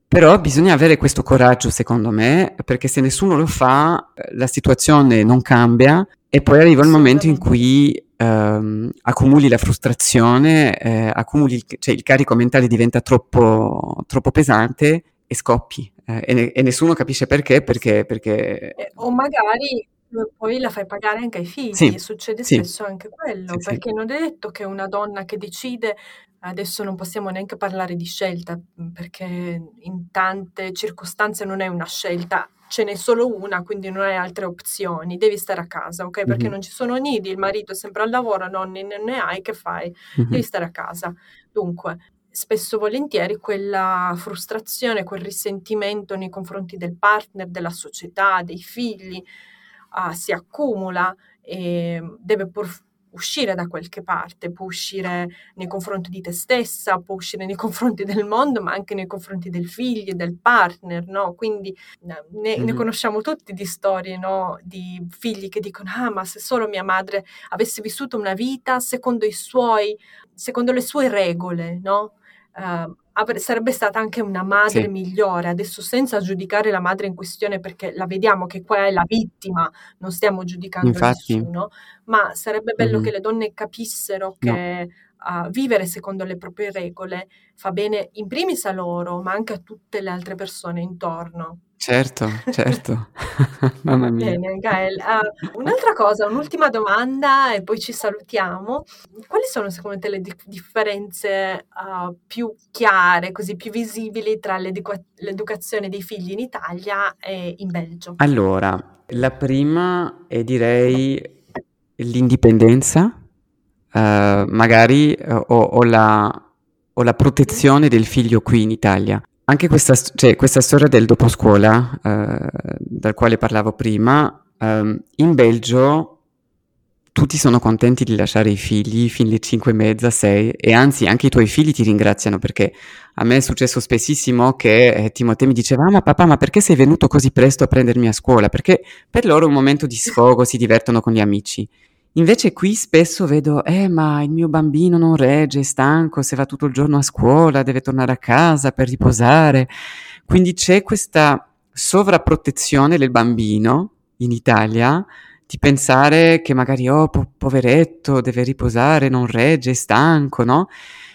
Però bisogna avere questo coraggio, secondo me, perché se nessuno lo fa, la situazione non cambia e poi arriva il momento in cui ehm, accumuli la frustrazione, eh, accumuli il, cioè il carico mentale diventa troppo, troppo pesante e scoppi eh, e, ne- e, nessuno capisce perché, perché, perché... Eh, o magari poi la fai pagare anche ai figli, sì, succede sì. spesso anche quello, sì, perché non è detto che una donna che decide, adesso non possiamo neanche parlare di scelta, perché in tante circostanze non è una scelta, ce n'è solo una, quindi non hai altre opzioni, devi stare a casa, ok? Perché mm-hmm. non ci sono nidi, il marito è sempre al lavoro, non ne, ne hai, che fai? Mm-hmm. Devi stare a casa. Dunque, spesso e volentieri quella frustrazione, quel risentimento nei confronti del partner, della società, dei figli, uh, si accumula e deve pur uscire da qualche parte, può uscire nei confronti di te stessa, può uscire nei confronti del mondo, ma anche nei confronti del figlio, del partner, no? Quindi ne, mm-hmm. ne conosciamo tutti di storie, no? Di figli che dicono, ah, ma se solo mia madre avesse vissuto una vita secondo i suoi, secondo le sue regole, no? Uh, avre- sarebbe stata anche una madre sì. migliore, adesso senza giudicare la madre in questione perché la vediamo che qua è la vittima, non stiamo giudicando Infatti. nessuno, ma sarebbe bello mm-hmm. che le donne capissero che no. uh, vivere secondo le proprie regole fa bene in primis a loro, ma anche a tutte le altre persone intorno. Certo, certo. [LAUGHS] Mamma mia. Bene, Gael. Uh, un'altra cosa, un'ultima domanda e poi ci salutiamo. Quali sono secondo te le di- differenze uh, più chiare, così più visibili tra l'educa- l'educazione dei figli in Italia e in Belgio? Allora, la prima è direi l'indipendenza, uh, magari o, o, la, o la protezione del figlio qui in Italia. Anche questa, cioè, questa storia del dopo scuola, eh, dal quale parlavo prima, eh, in Belgio tutti sono contenti di lasciare i figli fin alle 5 e mezza, 6 e anzi anche i tuoi figli ti ringraziano perché a me è successo spessissimo che eh, Timoteo mi diceva ah, ma papà ma perché sei venuto così presto a prendermi a scuola? Perché per loro è un momento di sfogo, si divertono con gli amici. Invece qui spesso vedo, eh, ma il mio bambino non regge, è stanco, se va tutto il giorno a scuola, deve tornare a casa per riposare. Quindi c'è questa sovrapprotezione del bambino in Italia di pensare che magari, oh, po- poveretto, deve riposare, non regge, è stanco, no?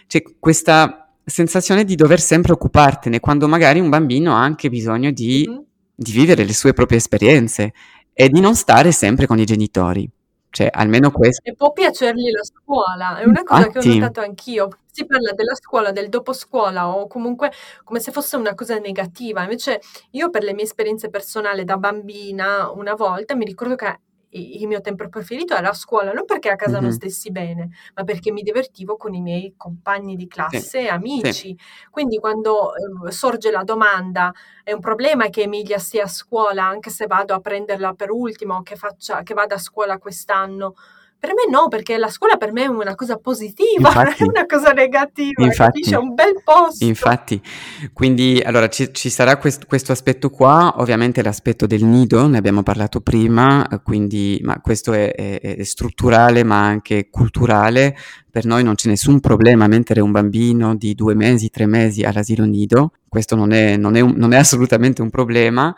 C'è questa sensazione di dover sempre occupartene, quando magari un bambino ha anche bisogno di, mm-hmm. di vivere le sue proprie esperienze e di non stare sempre con i genitori. Cioè, almeno questo. E può piacergli la scuola, è una cosa che ho notato anch'io. Si parla della scuola, del dopo scuola o comunque come se fosse una cosa negativa. Invece io per le mie esperienze personali da bambina, una volta mi ricordo che il mio tempo preferito era a scuola, non perché a casa mm-hmm. non stessi bene, ma perché mi divertivo con i miei compagni di classe sì. amici. Sì. Quindi quando eh, sorge la domanda, è un problema che Emilia sia a scuola, anche se vado a prenderla per ultimo, che, faccia, che vada a scuola quest'anno, Per me no, perché la scuola per me è una cosa positiva, Infatti. [LAUGHS] non è una cosa negativa, Infatti. capisci? È un bel posto. Infatti, quindi allora ci, ci sarà quest- questo aspetto qua, ovviamente l'aspetto del nido, ne abbiamo parlato prima, eh, quindi ma questo è, è- è strutturale ma anche culturale. Per noi non c'è nessun problema mettere un bambino di due mesi, tre mesi all'asilo nido, questo non è, non è un- non è assolutamente un problema.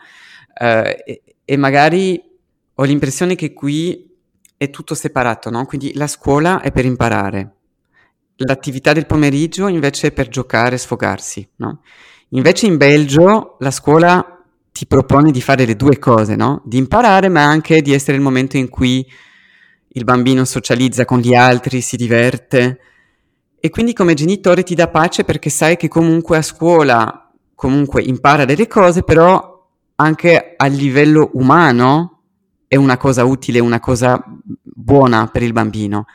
Eh, e, e magari ho l'impressione che qui è tutto separato, no? Quindi la scuola è per imparare. L'attività del pomeriggio invece è per giocare e sfogarsi, no? Invece in Belgio la scuola ti propone di fare le due cose, no? Di imparare, ma anche di essere il momento in cui il bambino socializza con gli altri, si diverte. E quindi come genitore ti dà pace perché sai che comunque a scuola comunque impara delle cose, però anche a livello umano è una cosa utile, una cosa buona per il bambino.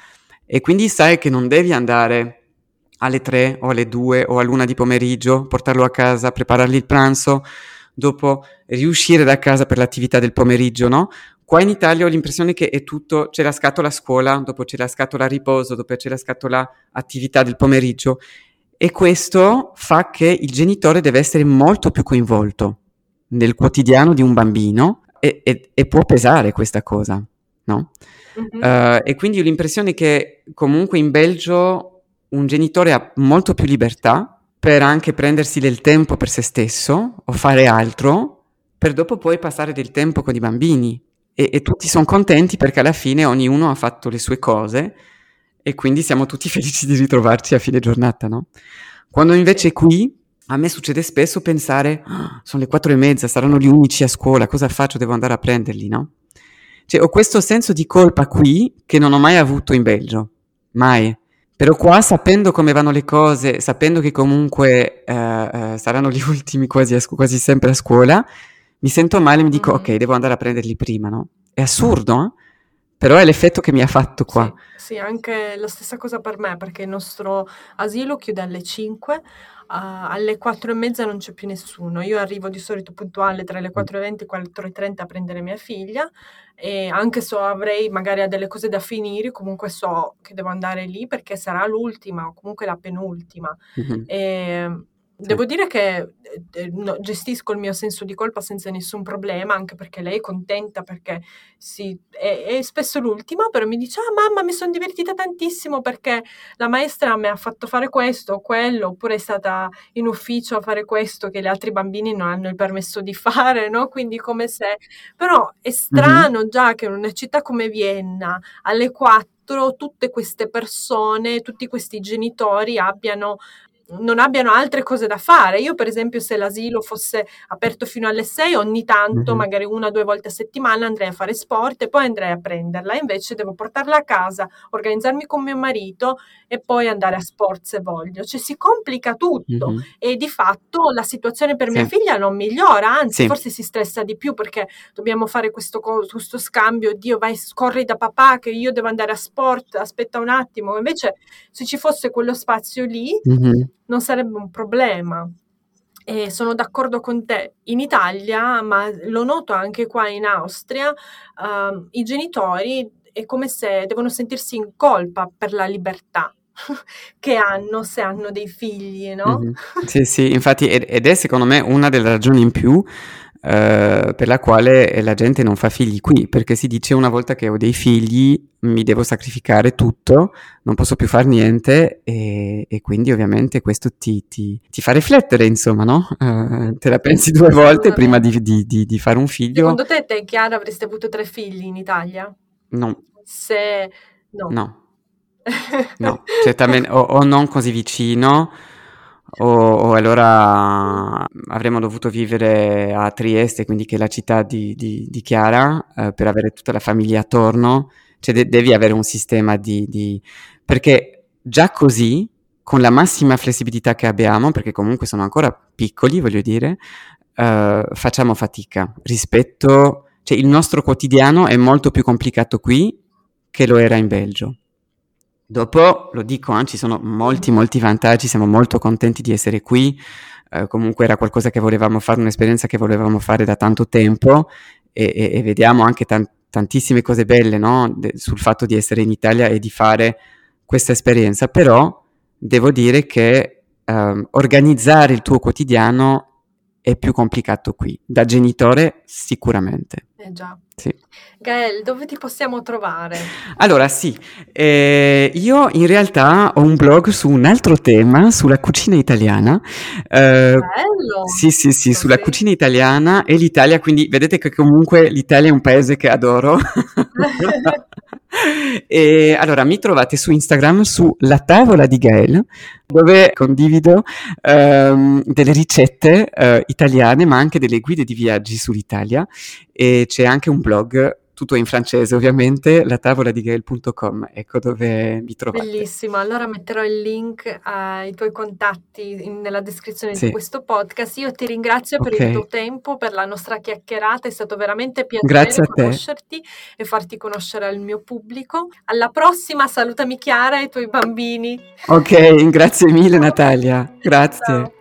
E quindi sai che non devi andare alle 3 o alle 2 o all'una di pomeriggio, portarlo a casa, preparargli il pranzo, dopo riuscire da casa per l'attività del pomeriggio, no? Qua in Italia ho l'impressione che è tutto, c'è la scatola scuola, dopo c'è la scatola riposo, dopo c'è la scatola attività del pomeriggio e questo fa che il genitore deve essere molto più coinvolto nel quotidiano di un bambino e, e- e può pesare questa cosa, no? Mhm. Eh, e quindi ho l'impressione che comunque in Belgio un genitore ha molto più libertà per anche prendersi del tempo per se stesso o fare altro, per dopo poi passare del tempo con i bambini. E, e tutti sono contenti perché alla fine ognuno ha fatto le sue cose e quindi siamo tutti [LAUGHS] felici di ritrovarci a fine giornata, no? Quando invece qui a me succede spesso pensare, "Ah, sono le quattro e mezza, saranno gli unici a scuola, cosa faccio? Devo andare a prenderli, no? Cioè, ho questo senso di colpa qui che non ho mai avuto in Belgio, mai. Però qua, sapendo come vanno le cose, sapendo che comunque eh, eh, saranno gli [LAUGHS] ultimi quasi, scu- quasi sempre a scuola, mi sento male e mi dico, Mhm. ok, devo andare a prenderli prima, no? È assurdo, eh? Però è l'effetto che mi ha fatto qua. Sì, sì, anche la stessa cosa per me, perché il nostro asilo chiude alle 5, ah, alle 4 e mezza non c'è più nessuno. Io arrivo di solito puntuale tra le 4.20 e 4.30 a prendere mia figlia e anche se avrei magari delle cose da finire, comunque so che devo andare lì perché sarà l'ultima o comunque la penultima. Mhm. E devo dire che eh, eh, no, gestisco il mio senso di colpa senza nessun problema, anche perché lei è contenta perché sì, è, è spesso l'ultima, però mi dice: Ah, mamma, mi sono divertita tantissimo perché la maestra mi ha fatto fare questo o quello, oppure è stata in ufficio a fare questo che gli altri bambini non hanno il permesso di fare, no? Quindi come se. Però è strano già che in una città come Vienna alle 4 tutte queste persone, tutti questi genitori abbiano non abbiano altre cose da fare. Io, per esempio, se l'asilo fosse aperto fino alle 6, ogni tanto, Mhm. magari una o due volte a settimana, andrei a fare sport e poi andrei a prenderla. Invece devo portarla a casa, organizzarmi con mio marito e poi andare a sport se voglio. Cioè si complica tutto Mhm. e di fatto la situazione per mia Sì. figlia non migliora, anzi Sì. forse si stressa di più perché dobbiamo fare questo, questo scambio, Dio vai, corri da papà che io devo andare a sport, aspetta un attimo, invece se ci fosse quello spazio lì Mhm. Non sarebbe un problema. E sono d'accordo con te. In Italia, ma lo noto anche qua in Austria, ehm, i genitori è come se devono sentirsi in colpa per la libertà [LAUGHS] che hanno se hanno dei figli, no? Mhm. Sì, sì, infatti, ed è secondo me una delle ragioni in più eh, per la quale la gente non fa figli qui, perché si dice una volta che ho dei figli mi devo sacrificare tutto, non posso più fare niente e, e quindi ovviamente questo ti, ti- ti fa riflettere, insomma, no? Eh, te la pensi due volte prima di, di- di- di fare un figlio? Secondo te, te Chiara avreste avuto tre figli in Italia? No, Se no. no, [LAUGHS] no, certamente, o, o non così vicino. O, o allora avremmo dovuto vivere a Trieste, quindi che è la città di, di- di Chiara, eh, per avere tutta la famiglia attorno. Cioè de- devi avere un sistema di, di- Perché già così, con la massima flessibilità che abbiamo, perché comunque sono ancora piccoli, voglio dire, eh, facciamo fatica rispetto... Cioè il nostro quotidiano è molto più complicato qui che lo era in Belgio. Dopo, lo dico, eh, ci sono molti, molti vantaggi, siamo molto contenti di essere qui, eh, comunque era qualcosa che volevamo fare, un'esperienza che volevamo fare da tanto tempo e, e- e vediamo anche tan- tantissime cose belle no? De- sul fatto di essere in Italia e di fare questa esperienza, però devo dire che um, organizzare il tuo quotidiano è più complicato qui, da genitore sicuramente. Eh già. Sì. Gael, dove ti possiamo trovare? Allora, sì, eh, io in realtà ho un blog su un altro tema, sulla cucina italiana. Eh, Bello! Sì, sì, sì, sulla cucina italiana e l'Italia, quindi vedete che comunque l'Italia è un paese che adoro. [LAUGHS] e allora mi trovate su Instagram su La Tavola di Gael, dove condivido ehm, delle ricette eh, italiane, ma anche delle guide di viaggi sull'Italia. E c'è anche un blog tutto in francese ovviamente, la tavola di gael.com, ecco dove mi trovate. Bellissimo, allora metterò il link ai tuoi contatti in, nella descrizione sì. di questo podcast. Io ti ringrazio okay. per il tuo tempo, per la nostra chiacchierata, è stato veramente piacere conoscerti e farti conoscere al mio pubblico. Alla prossima, salutami Chiara e i tuoi bambini. Ok, [LAUGHS] grazie mille Natalia, grazie. Ciao.